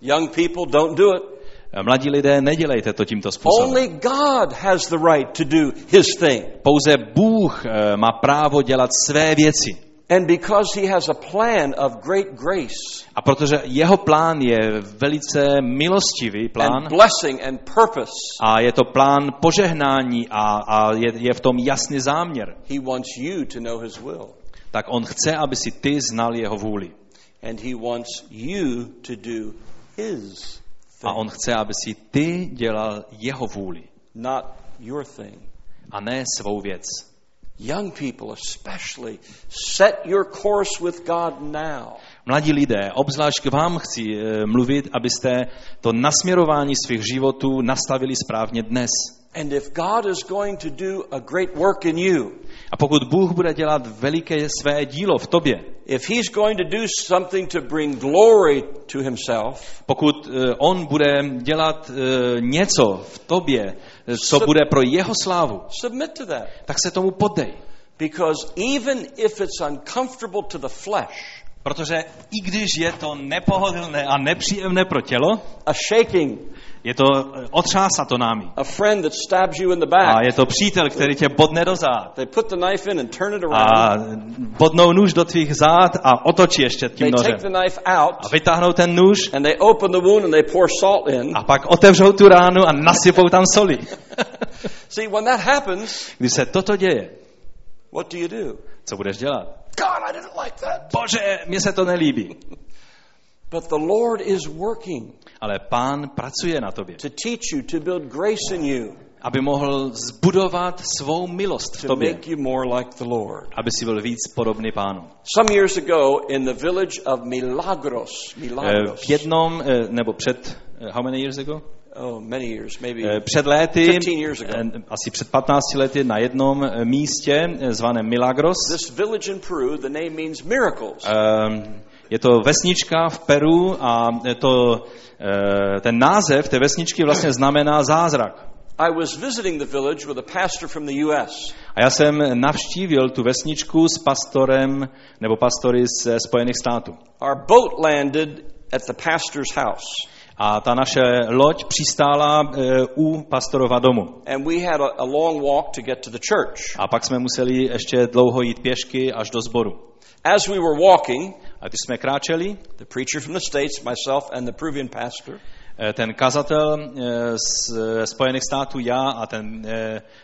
Young people, don't do it. Eh, Mladí lidé, nedělejte to tímto způsobem. Only God has the right to do his thing. Pouze Bůh eh, má právo dělat své věci. And because he has a plan of great grace A protože jeho plán je velice milostivý plán and blessing and purpose, a je to plán požehnání a, a je, je v tom jasný záměr, he wants you to know his will. tak on chce, aby si ty znal jeho vůli. And he wants you to do his A on chce, aby si ty dělal jeho vůli not your thing. a ne svou věc. Young people, especially, set your course with God now. Mladí lidé, obzvlášť k vám chci eh, mluvit, abyste to nasměrování svých životů nastavili správně dnes. And if God is going to do a great work in you, A pokud Bůh bude dělat veliké své dílo v tobě, if He's going to do something to bring glory to Himself, pokud eh, On bude dělat eh, něco v tobě, eh, co bude pro jeho slávu, submit to that. tak se tomu poddej. Because even if it's uncomfortable to the flesh, Protože i když je to nepohodlné a nepříjemné pro tělo, a shaking, je to eh, otřásá to námi. a friend that stabs you in the A back, je to přítel, který tě bodne do zád. they put the knife in and turn it A around. bodnou nůž do tvých zád a otočí ještě tím They nožem. take the knife out A vytáhnou ten nůž and they open the wound and they pour salt in. a pak otevřou tu ránu a nasypou tam soli. See, when that happens, Když se toto děje, what do you do? co budeš dělat? God, I didn't like that. Bože, mně se to nelíbí. But the Lord is working Ale pán pracuje na tobě, to teach you, to build grace in you, aby mohl zbudovat svou milost v to tobě, make you more like the Lord. aby si byl víc podobný pánu. Some years ago, in the village of Milagros, Eh, Milagros, V jednom, eh, nebo před, eh, how many years ago? oh, many years, maybe Eh, Před léty, 15 years ago. eh, asi před 15 lety na jednom eh, místě eh, zvaném Milagros. This village in Peru, the name means miracles. Ehm, Je to vesnička v Peru a to, eh, ten název té vesničky vlastně znamená zázrak. I was visiting the village with a pastor from the U.S. A já jsem navštívil tu vesničku s pastorem nebo pastory ze Spojených států. Our boat landed at the pastor's house, A ta naše loď přistála eh, u pastorova domu. and we had a, a long walk to get to the church. A pak jsme museli ještě dlouho jít pěšky až do sboru. As we were walking, A když jsme kráčeli, the preacher from the States, myself, and the Peruvian pastor, eh, ten kazatel eh, z eh, Spojených států, já a ten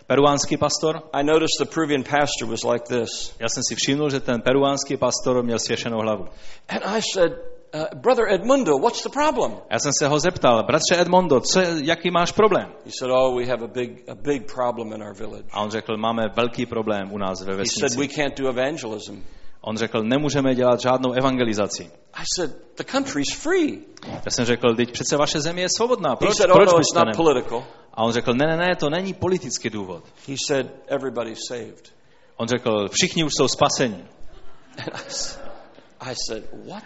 peruánský pastor, I noticed the Peruvian pastor was like this. já jsem si všiml, že ten peruánský pastor měl svěšenou hlavu. And I said, uh, Brother Edmundo, what's the problem? Já jsem se ho zeptal, bratře Edmondo, co, jaký máš problém? He said, Oh, we have a big, a big problem in our village. A on řekl, máme velký problém u nás ve He said, vesnici. We can't do evangelism. On řekl, nemůžeme dělat žádnou evangelizaci. I said, the country's free. Já jsem řekl, teď přece vaše země je svobodná, proč, said, oh proč no, it's byste not political. A on řekl, ne, ne, ne, to není politický důvod. He said, everybody's saved. On řekl, všichni už jsou spaseni. I said, what?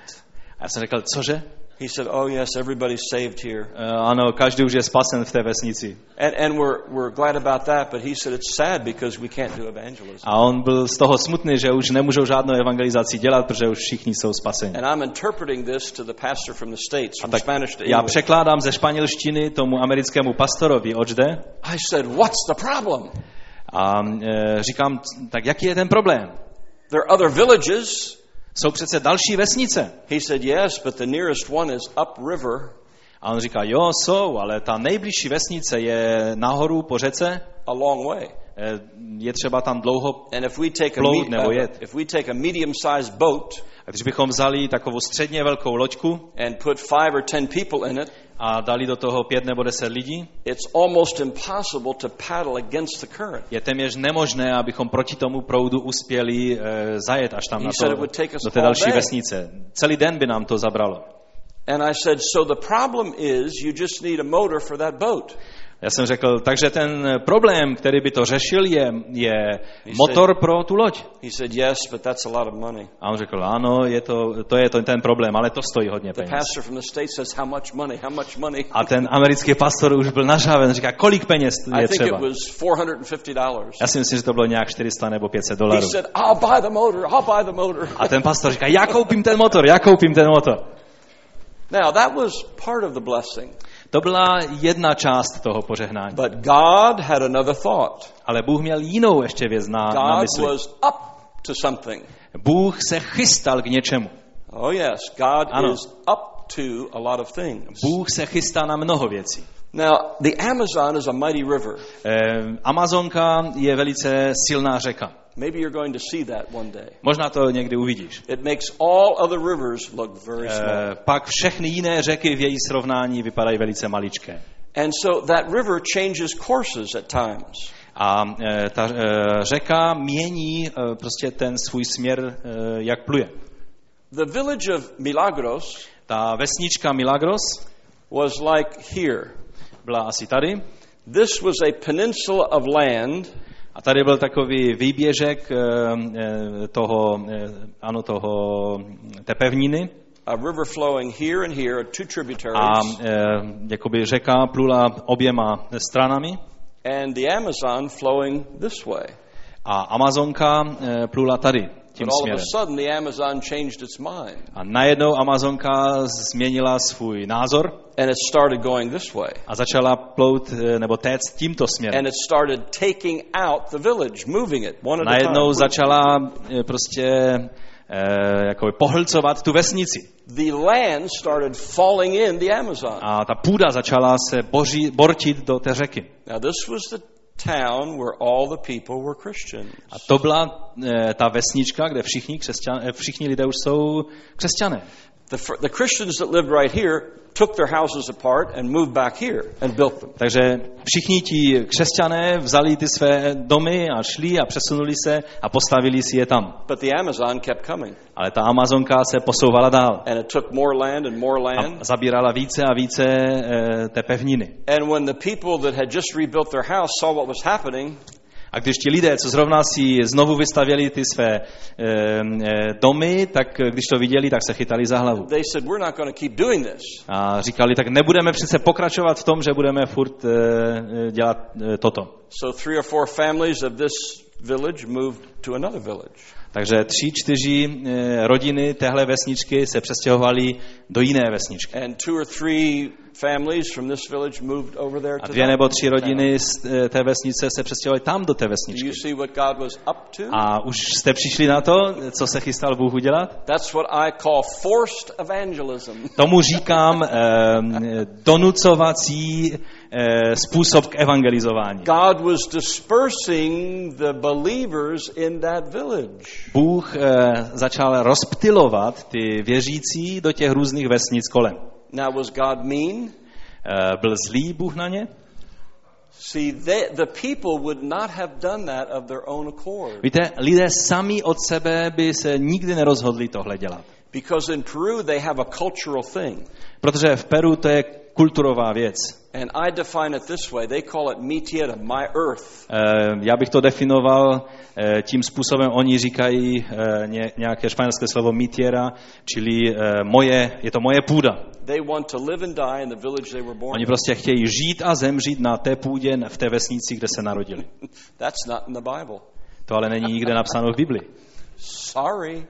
A já jsem řekl, cože? He said, oh yes, everybody's saved here. Uh, ano, každý už je spasen v té vesnici. And, and we're, we're glad about that, but he said it's sad because we can't do evangelism. A on byl z toho smutný, že už nemůžou žádnou evangelizaci dělat, protože už všichni jsou spaseni. And I'm interpreting this to the pastor from the States, from Spanish to já English. překládám ze španělštiny tomu americkému pastorovi, oč jde? I said, what's the problem? A e, říkám, tak jaký je ten problém? There are other villages. Jsou přece další vesnice. He said, yes, but the nearest one is upriver, A on říká, jo, jsou, ale ta nejbližší vesnice je nahoru po řece, a long way. E, je třeba tam dlouho. And if we take a, Plout nebo jet. if we take a medium-sized boat A když bychom vzali takovou středně velkou loďku and put five or ten people in it, a dali do toho pět nebo deset lidí, it's almost impossible to paddle against the current. je téměř nemožné, abychom proti tomu proudu uspěli e, zajet až tam He na said to, it would take us do té další day. vesnice. Celý den by nám to zabralo. And I said, so the problem is you just need a motor for that boat. Já jsem řekl, takže ten problém, který by to řešil, je, je motor pro tu loď. He said, yes, but that's a lot of money. A on řekl, ano, je to, to je to, ten problém, ale to stojí hodně peněz. A ten americký pastor už byl nažáven, říká, kolik peněz je třeba. was $450. Já si myslím, že to bylo nějak 400 nebo 500 He dolarů. A ten pastor říká, já koupím ten motor, já koupím ten motor. Now, that was part of the blessing. To byla jedna část toho požehnání. But God had another thought. Ale Bůh měl jinou ještě věc na, na God mysli. was up to something. Bůh se chystal k něčemu. Oh, yes, God Ano. is up to a lot of things. Bůh se chystá na mnoho věcí. Now, the Amazon is a mighty river. Eh, Amazonka je velice silná řeka. Maybe you're going to see that one day. Možná to někdy uvidíš. It makes all other rivers look very small. Eh, pak všechny jiné řeky v její srovnání vypadají velice maličké. And so that river changes courses at times. A eh, ta eh, řeka mění prostě ten svůj směr, jak pluje. The village of Milagros Ta vesnička Milagros was like here. byla asi tady. This was a peninsula of land A tady byl takový výběžek eh, eh, toho, eh, ano, toho, té pevniny. a river flowing here and here, two A tributaries, eh, jakoby řeka plula oběma stranami. and the Amazon flowing this way. A Amazonka plula tady, tím směrem. a najednou Amazonka změnila svůj názor and it started going this way. a začala plout eh, nebo téct tímto směrem. And it started taking out the village, moving it one at a Najednou time. začala eh, prostě eh, jakoby pohlcovat tu vesnici. The land started falling in the Amazon. A ta půda začala se boří, bortit do té řeky. Now, this was the town where all the people were Christians. A to byla eh, ta vesnička, kde všichni, křesťan, eh, všichni lidé už jsou křesťané. The, the Christians that lived right here took their houses apart and moved back here and built them. Takže všichni ti křesťané vzali ty své domy a šli a přesunuli se a postavili si je tam. But the Amazon kept coming, Ale ta Amazonka se posouvala dál and it took more land and more land. a zabírala více a více eh, té pevniny. And when the people that had just rebuilt their house saw what was happening, A když ti lidé, co zrovna si znovu vystavěli ty své eh, eh, domy, tak eh, když to viděli, tak se chytali za hlavu. they said, We're not keep doing this. A říkali, tak nebudeme přece pokračovat v tom, že budeme furt eh, dělat eh, toto. So three or four families of this village moved to another village. Takže tři, čtyři eh, rodiny téhle vesničky se přestěhovaly do jiné vesničky. And two or three families from this village moved over there A dvě nebo tři rodiny z eh, té vesnice se přestěhovaly tam do té vesničky. A už jste přišli na to, co se chystal Bůh udělat? That's what I call forced evangelism. Tomu říkám eh, donucovací eh, způsob k evangelizování. God was dispersing the believers in that village. Bůh eh, začal rozptilovat ty věřící do těch různých vesnic kolem. Now, was God mean? Eh, byl zlý Bůh na ně? See, they, the people would not have done that of their own accord. Víte, lidé sami od sebe by se nikdy nerozhodli tohle dělat. Because in Peru, they have a cultural thing. Protože v Peru to je kulturová věc. And I define it this way they call it mi tierra, my earth. Eh, Já bych to definoval eh, tím způsobem, oni říkají eh, ně- nějaké španělské slovo mitiera, čili eh, moje, je to moje půda. They want to live and die in the village they were born Oni prostě chtějí žít a zemřít na té půdě, v té vesnici, kde se narodili. That's not in the Bible. To ale není nikde napsáno v Biblii. Sorry.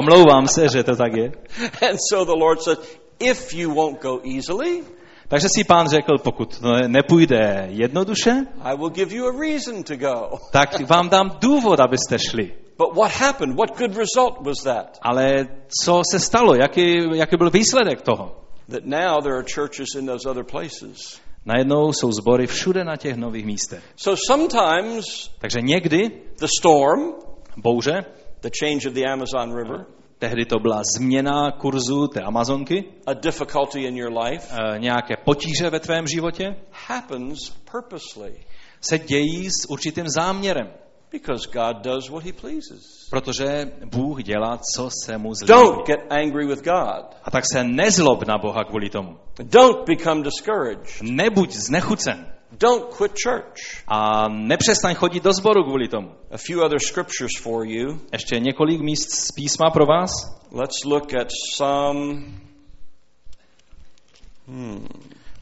Omlouvám se, že to tak je. and so the Lord said, if you won't go easily, Takže si pán řekl, pokud to nepůjde jednoduše, I will give you a reason to go. tak vám dám důvod, abyste šli. But what happened? What good result was that? Ale co se stalo? Jaký, jaký byl výsledek toho? That now there are churches in those other places. Najednou jsou sbory všude na těch nových místech. So sometimes Takže někdy the storm, bouře, the change of the Amazon River, tehdy to byla změna kurzu té Amazonky, a difficulty in your life, eh, nějaké potíže ve tvém životě, happens purposely se dějí s určitým záměrem. because God does what he pleases. Protože Bůh dělá, co se mu zlíbí. Don't get angry with God. A tak se nezlob na Boha kvůli tomu. Don't become discouraged. Nebuď znechucen. Don't quit church. A nepřestaň chodit do sboru kvůli tomu. A few other scriptures for you. Ještě několik míst z písma pro vás. Let's look at some.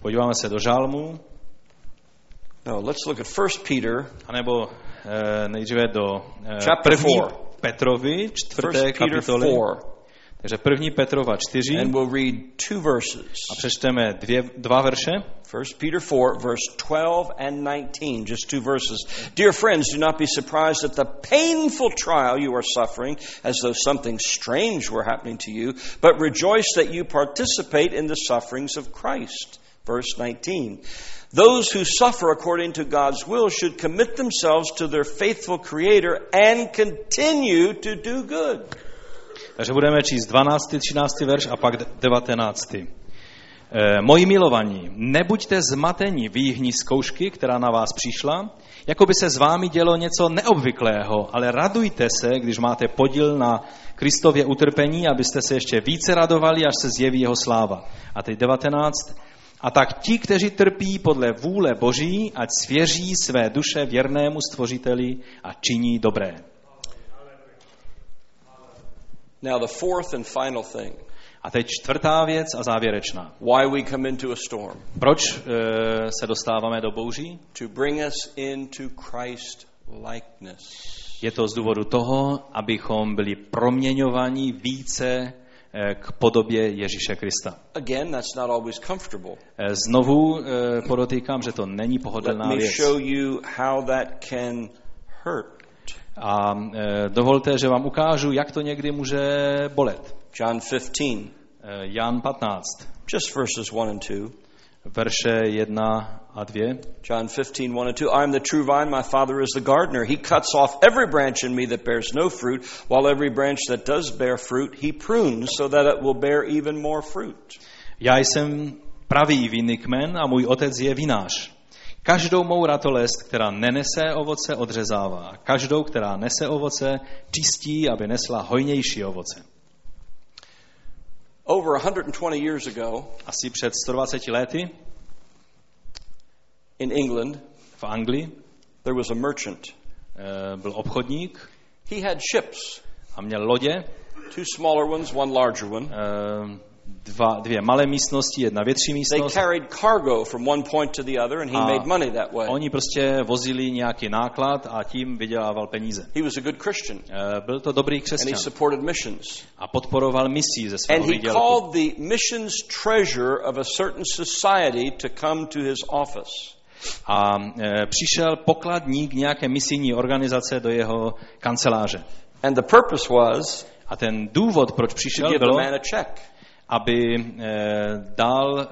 Podíváme se do žálmu, No, let's look at First Peter, anebo eh, nejdříve do Chapter první four. Petrovi, čtvrté kapitoly. 4, Takže Petrova čtyři and we'll read two verses. a přečteme dvě, dva verše. First Peter 4, verse 12 and 19, just two verses. Dear friends, do not be surprised at the painful trial you are suffering, as though something strange were happening to you, but rejoice that you participate in the sufferings of Christ. Verse 19. Those who suffer according to God's will should commit themselves to their faithful Creator and continue to do good. Takže budeme číst 12. 13. verš a pak 19. Eh, Moji milovaní, nebuďte zmateni v jíhni zkoušky, která na vás přišla, jako by se s vámi dělo něco neobvyklého, ale radujte se, když máte podíl na Kristově utrpení, abyste se ještě více radovali, až se zjeví jeho sláva. A teď 19. A tak ti, kteří trpí podle vůle Boží, ať svěří své duše věrnému stvořiteli a činí dobré. Now, the fourth and final thing A teď čtvrtá věc a závěrečná. why we come into a storm Proč e, se dostáváme do bouří? to bring us into Christ likeness. Je to z důvodu toho, abychom byli proměňovaní více e, k podobě Ježíše Krista. Again, that's not always comfortable. E, Znovu podotýkám, že to není Let pohodlná me věc. show you how that can hurt. A e, dovolte, že vám ukážu, jak to někdy může bolet. John 15, E, Jan 15, just verses 1 and 2. verše 1 a 2. John 15, 1 and 2. I am the true vine, my Father is the gardener. He cuts off every branch in me that bears no fruit, while every branch that does bear fruit, he prunes so that it will bear even more fruit. Já jsem pravý vinný kmen a můj otec je vinář. Každou mou ratolest, která nenese ovoce, odřezává. Každou, která nese ovoce, čistí, aby nesla hojnější ovoce. Over 120 years ago Asi před 120 lety in England, v Anglii there was a merchant. eh, byl obchodník He had ships, a měl lodě, two smaller ones, one larger one. Dva, dvě malé místnosti, jedna větší They místnost. carried cargo from one point to the other, and he A made money that way. Oni prostě vozili nějaký náklad a tím vydělával peníze. He was a good Christian, Eh, Byl to dobrý and he křesťan supported missions. a podporoval misí ze And svého he výdělku. called the missions treasure of a certain society to come to his office. A e, přišel pokladník nějaké misijní organizace do jeho kanceláře. And the purpose was A ten důvod, proč přišel, bylo, man a check. Aby e, dal,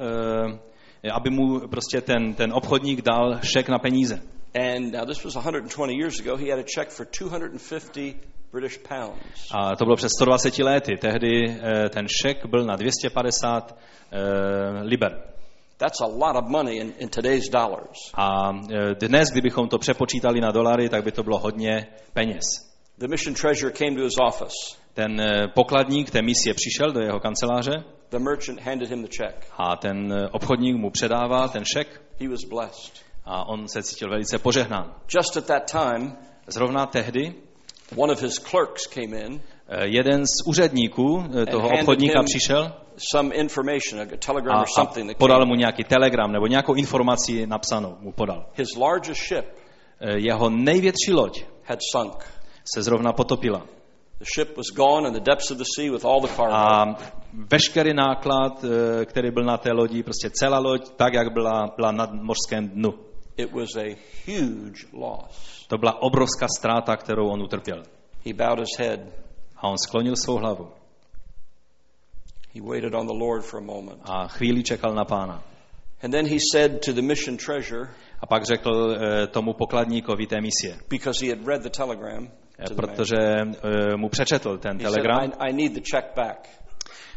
e, aby mu prostě ten, ten obchodník dal šek na peníze. And now this was 120 years ago. He had a check for 250 British pounds. A to bylo před 120 lety. Tehdy e, ten šek byl na 250 e, liber. That's a lot of money in, in today's dollars. A dnes, kdybychom to přepočítali na dolary, tak by to bylo hodně peněz. The mission treasurer came to his office. Ten e, pokladník té misie přišel do jeho kanceláře The merchant handed him the check. a ten e, obchodník mu předává ten šek He was blessed. a on se cítil velice požehnán. Just at that time, Zrovna tehdy one of his clerks came in, e, jeden z úředníků toho obchodníka přišel a podal mu nějaký telegram nebo nějakou informaci napsanou mu podal. Jeho největší loď se zrovna potopila. The ship was gone in the depths of the sea with all the cargo. A veškerý náklad, e, který byl na té lodi, prostě celá loď, tak, jak byla, byla na mořském dnu. It was a huge loss. To byla obrovská ztráta, kterou on utrpěl. He bowed his head. A on sklonil svou hlavu He waited on the Lord for a moment. a chvíli čekal na pána. And then he said to the mission treasurer, A pak řekl e, tomu pokladníkovi té misie, because he had read the telegram protože e, mu přečetl ten telegram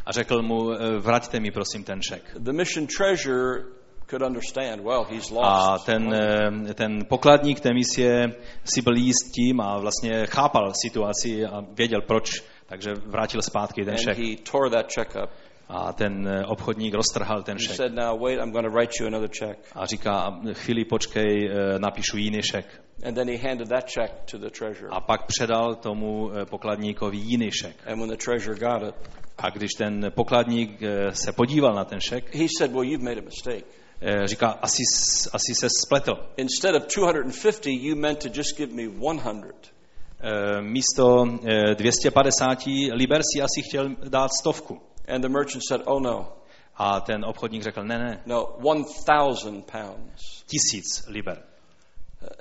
a řekl mu, e, vraťte mi prosím ten šek. A ten, e, ten pokladník té misie si byl jíst tím a vlastně chápal situaci a věděl proč, takže vrátil zpátky ten šek. A ten obchodník roztrhal ten šek a říká, chvíli počkej, napíšu jiný šek. And then he handed that check to the treasurer. A pak předal tomu e, pokladníkovi jiný šek. And when the treasurer got it, A když ten pokladník e, se podíval na ten šek, he said, well, you've made a mistake. e, říká, asi, asi se spletl. Instead of 250, you meant to just give me 100. E, Místo e, 250 liber si asi chtěl dát stovku. And the merchant said, oh no, A ten obchodník řekl, ne, ne, no, 1,000 pounds. tisíc liber.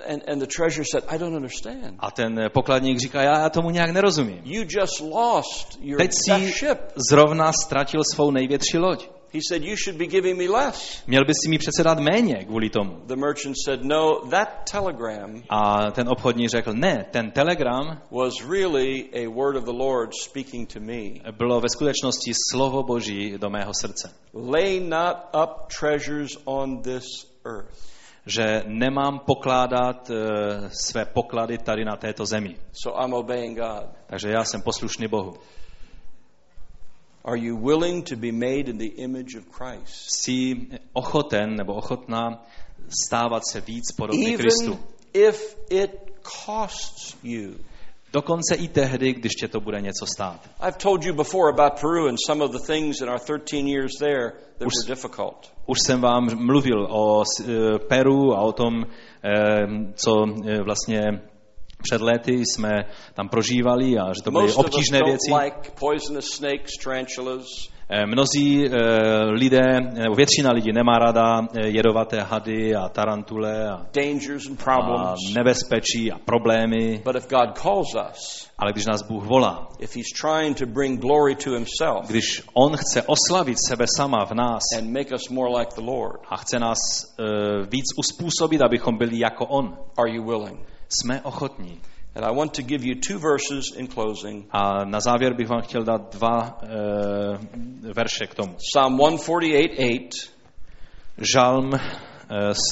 And, and the treasurer said, I don't understand. A ten e, pokladník říká, já, tomu nějak nerozumím. You just lost your Teď si ship. zrovna ztratil svou největší loď. He said, you should be giving me less. Měl by si mi přece dát méně kvůli tomu. The merchant said, no, that telegram A ten obchodník řekl, ne, ten telegram was really a word of the Lord speaking to me. bylo ve skutečnosti slovo Boží do mého srdce. Lay not up treasures on this earth. Že nemám pokládat uh, své poklady tady na této zemi. So I'm obeying God. Takže já jsem poslušný Bohu. Are you willing to be made in the image of Christ? Jsi ochoten nebo ochotná stávat se víc podobný Even Kristu. if it costs you. Dokonce i tehdy, když tě to bude něco stát. I've told you before about Peru and some of the things in our 13 years there that Už- were difficult. Už jsem vám mluvil o eh, Peru a o tom, eh, co eh, vlastně před lety jsme tam prožívali a že to byly obtížné věci. like Eh, Mnozí eh, lidé, nebo většina lidí nemá ráda eh, jedovaté hady a tarantule a, a nebezpečí a problémy, ale když nás Bůh volá, když On chce oslavit sebe sama v nás a chce nás víc uspůsobit, abychom byli jako On, jsme ochotní. And I want to give you two verses in closing. A na závěr bych vám chtěl dát dva e, verše k tomu. Psalm 148:8. Žalm e,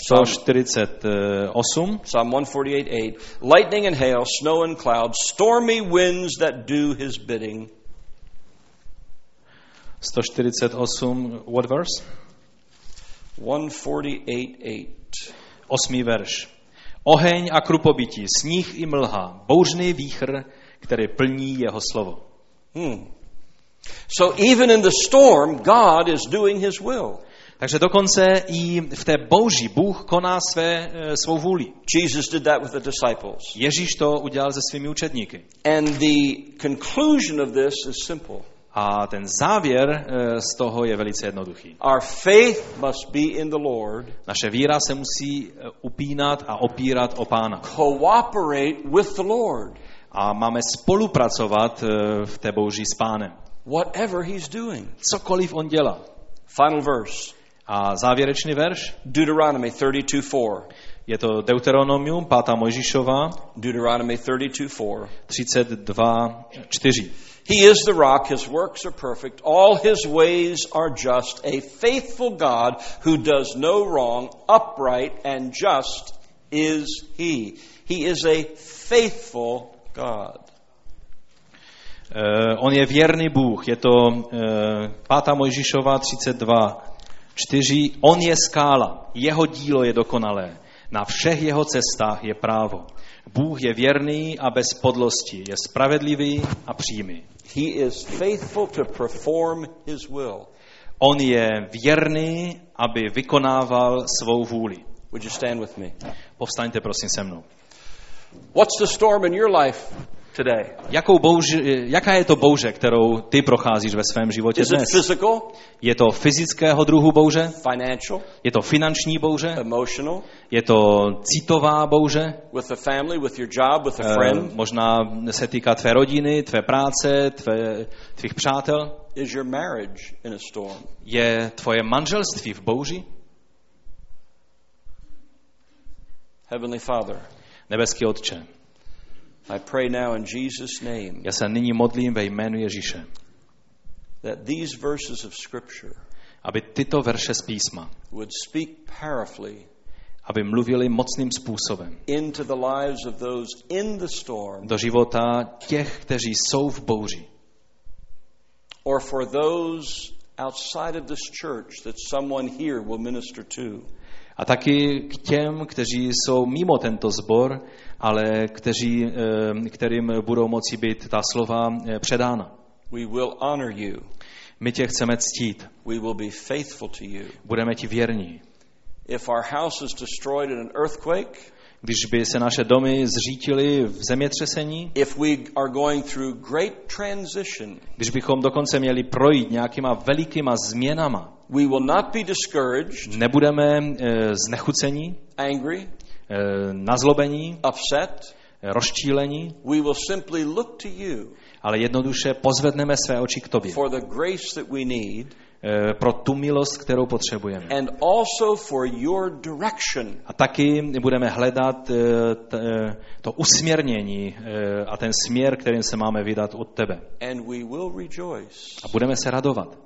148. Psalm 148:8. Lightning and hail, snow and clouds, stormy winds that do His bidding. 148, what verse? 148:8. Osmý verš. Oheň a krupobytí, sníh i mlha, bouřný výchr, který plní jeho slovo. Hmm. So even in the storm, God is doing His will. Takže dokonce i v té bouři Bůh koná své, e, svou vůli. Jesus did that with the disciples. Ježíš to udělal se svými učedníky. And the conclusion of this is simple. A ten závěr e, z toho je velice jednoduchý. Our faith must be in the Lord, Naše víra se musí e, upínat a opírat o pána. cooperate with the Lord, A máme spolupracovat e, v té bouři s pánem. whatever He's doing. Cokoliv on dělá. Final verse A závěrečný verš Deuteronomy 32:4. je to Deuteronomium, 5. Mojžíšova, Deuteronomy 32:4. 32, 4. He is the rock, his works are perfect, all his ways are just, a faithful God who does no wrong, upright and just is he. He is a faithful God. Eh, on je věrný Bůh. Je to uh, 5. Mojžišova 32, 4. On je skála, jeho dílo je dokonalé. Na všech jeho cestách je právo. Bůh je věrný a bez podlosti, je spravedlivý a přímý. He is faithful to perform his will. On je věrný, aby vykonával svou vůli. Would you stand with me? Povstaňte prosím se mnou. What's the storm in your life today? Jakou bouři, jaká je to bouře, kterou ty procházíš ve svém životě Is it dnes? physical, Je to fyzického druhu bouře? financial, Je to finanční bouře? emotional, Je to citová bouře? with a family, with your job, with a Eh, friend? možná se týká tvé rodiny, tvé práce, tvé, tvých přátel. Is your marriage in a storm? Je tvoje manželství v bouři? Heavenly Father, Nebeský Otče, I pray now in Jesus' name já se nyní modlím ve jménu Ježíše, that these verses of Scripture aby tyto verše z písma, would speak powerfully aby mluvili mocným způsobem into the lives of those in the storm do života těch, kteří jsou v bouři, or for those outside of this church that someone here will minister to. A taky k těm, kteří jsou mimo tento sbor, ale kteří, eh, kterým budou moci být ta slova eh, předána. We will honor you. My tě chceme ctít, We will be faithful to you. budeme ti věrní. If our house is destroyed in an earthquake, Když by se naše domy zřítily v zemětřesení, if we are going through great transition, když bychom dokonce měli projít nějakýma velikýma změnama, we will not be discouraged, nebudeme eh, znechucení, angry, eh, nazlobení, upset. rozčílení, We will simply look to you ale jednoduše pozvedneme své oči k tobě for the grace that we need eh, pro tu milost, kterou potřebujeme. and also for your direction. A taky budeme hledat eh, eh, to usměrnění eh, a ten směr, kterým se máme vydat od tebe. And we will rejoice, A budeme se radovat.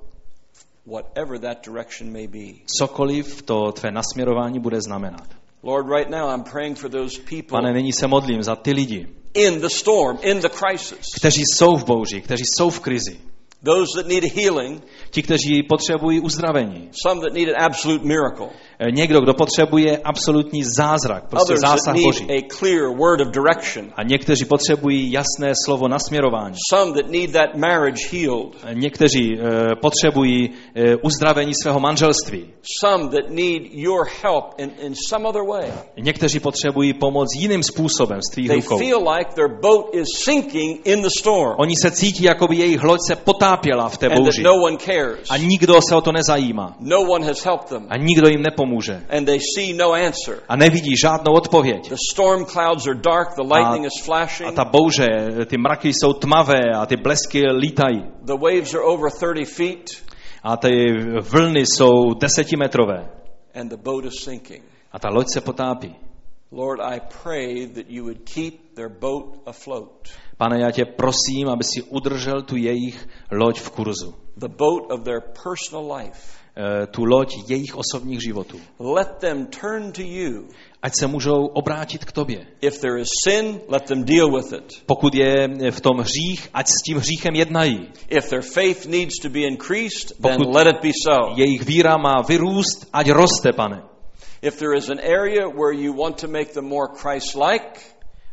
Whatever that direction may be. Cokoliv to tvé nasměrování bude znamenat. Lord, right now I'm praying for those people Pane, nyní se modlím za ty lidi, in the storm, in the crisis, kteří jsou v bouři, kteří jsou v krizi. Those that need a healing, Ti, kteří potřebují uzdravení. some that need an absolute miracle, Eh, Někdo, kdo potřebuje absolutní zázrak, prostě others zásah need Boží. a clear word of direction, A někteří potřebují jasné slovo nasměrování. some that need that marriage healed, Eh, Někteří eh, potřebují eh, uzdravení svého manželství. some that need your help in, in some other way. Někteří potřebují pomoc jiným způsobem z tvých They rukou. feel like their boat is sinking in the storm Oni se cítí, jako by jejich loď se potápěla v té bouři. no one cares. A nikdo se o to nezajímá. No one has helped them A nikdo jim nepomůže. and they see no answer. A nevidí žádnou odpověď. The storm clouds are dark, the lightning is A flashing, ta bouře, ty mraky jsou tmavé a ty blesky lítají. the waves are over 30 feet, A ty vlny jsou desetimetrové. and the boat is sinking. A ta loď se potápí. Lord, I pray that you would keep their boat afloat, Pane, já tě prosím, aby si udržel tu jejich loď v kurzu. the boat of their personal life. Eh, Tu loď jejich osobních životů. Let them turn to you. Ať se můžou obrátit k tobě. If there is sin, let them deal with it. Pokud je v tom hřích, ať s tím hříchem jednají. If their faith needs to be increased, then Pokud- let it be so. Jejich víra má vyrůst, ať roste, pane. If there is an area where you want to make them more Christ-like,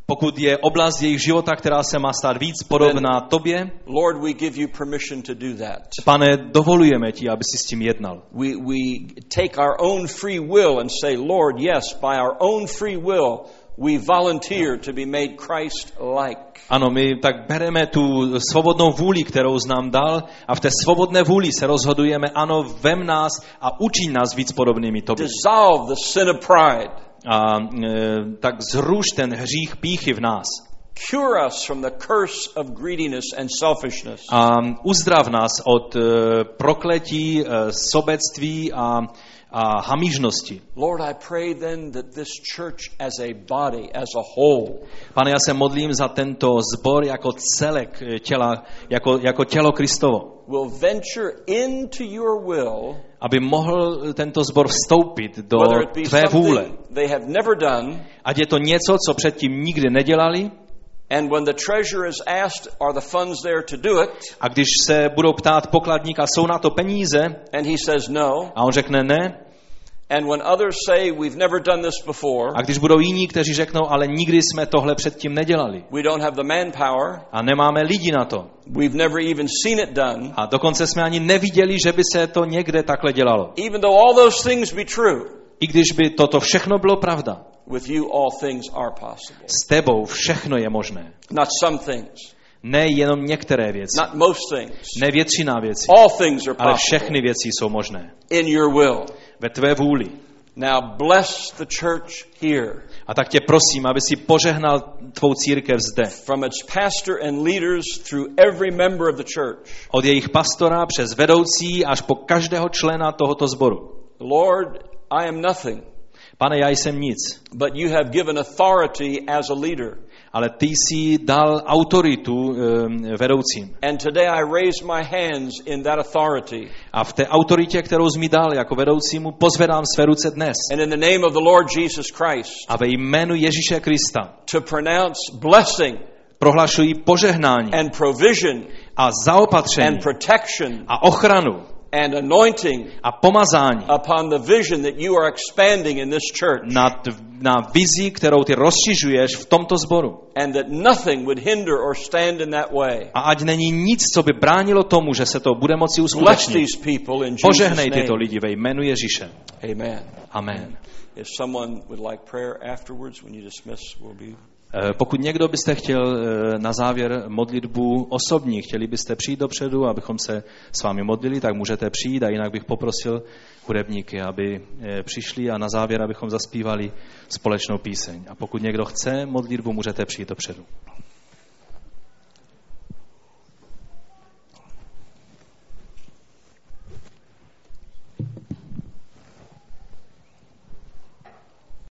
Pokud je oblast jejich života, která se má stát víc podobná tobě, Lord, we give you permission to do that. pane, dovolujeme ti, aby si s tím jednal. We, we take our own free will and say, Lord, yes, by our own free will, we volunteer to be made Christ-like. Ano, my tak bereme tu svobodnou vůli, kterou nám dal a v té svobodné vůli se rozhodujeme, ano, vem nás a učiň nás víc podobnými tobě. Dissolve the sin of pride. A e, tak zruš ten hřích píchy v nás. Cure us from the curse of greediness and selfishness. A uzdrav nás od e, prokletí, e, sobectví a, a hamižnosti. Lord, I pray then that this church as a body, as a whole, Pane, já se modlím za tento zbor jako celek těla, jako, jako tělo Kristovo, will venture into your will, aby mohl tento zbor vstoupit do tvé vůle. they have never done, Ať je to něco, co předtím nikdy nedělali, and when the treasurer is asked, are the funds there to do it? a když se budou ptát pokladníka, jsou na to peníze, And he says no. a on řekne ne, And when others say, we've never done this before, a když budou jiní, kteří řeknou, ale nikdy jsme tohle předtím nedělali we don't have the manpower, a nemáme lidi na to, we've never even seen it done, a dokonce jsme ani neviděli, že by se to někde takhle dělalo. even though all those things be true, I když by toto všechno bylo pravda, with you all things are possible. s tebou všechno je možné. Not some things, Ne jenom některé věci, not most things. ne většina věcí, All things are ale possible všechny věci jsou možné. in your will. Ve tvé vůli. Now bless the church here A tak tě prosím, aby si požehnal tvou církev zde. from its pastor and leaders through every member of the church. Od jejich pastora přes vedoucí až po každého člena tohoto sboru. Lord, I am nothing, Pane, já jsem nic, but you have given authority as a leader. Ale ty jsi dal autoritu um, vedoucím. And today I raise my hands in that authority. A v té autoritě, kterou jsi mi dal jako vedoucímu, pozvedám své ruce dnes. And in the name of the Lord Jesus Christ, A ve jménu Ježíše Krista to pronounce blessing prohlašuji požehnání and provision a zaopatření and protection a ochranu and anointing a pomazání upon the vision that you are expanding in this church. na, na vizi, kterou ty rozšiřuješ v tomto sboru. And that nothing would hinder or stand in that way. A ať není nic, co by bránilo tomu, že se to bude moci uskutečnit. Požehnej tyto lidi ve jménu Ježíše. Amen. Amen. If someone would like prayer afterwards, when you dismiss, we'll be Pokud někdo byste chtěl eh, na závěr modlitbu osobní, chtěli byste přijít dopředu, abychom se s vámi modlili, tak můžete přijít a jinak bych poprosil hudebníky, aby eh, přišli a na závěr, abychom zaspívali společnou píseň. A pokud někdo chce modlitbu, můžete přijít dopředu.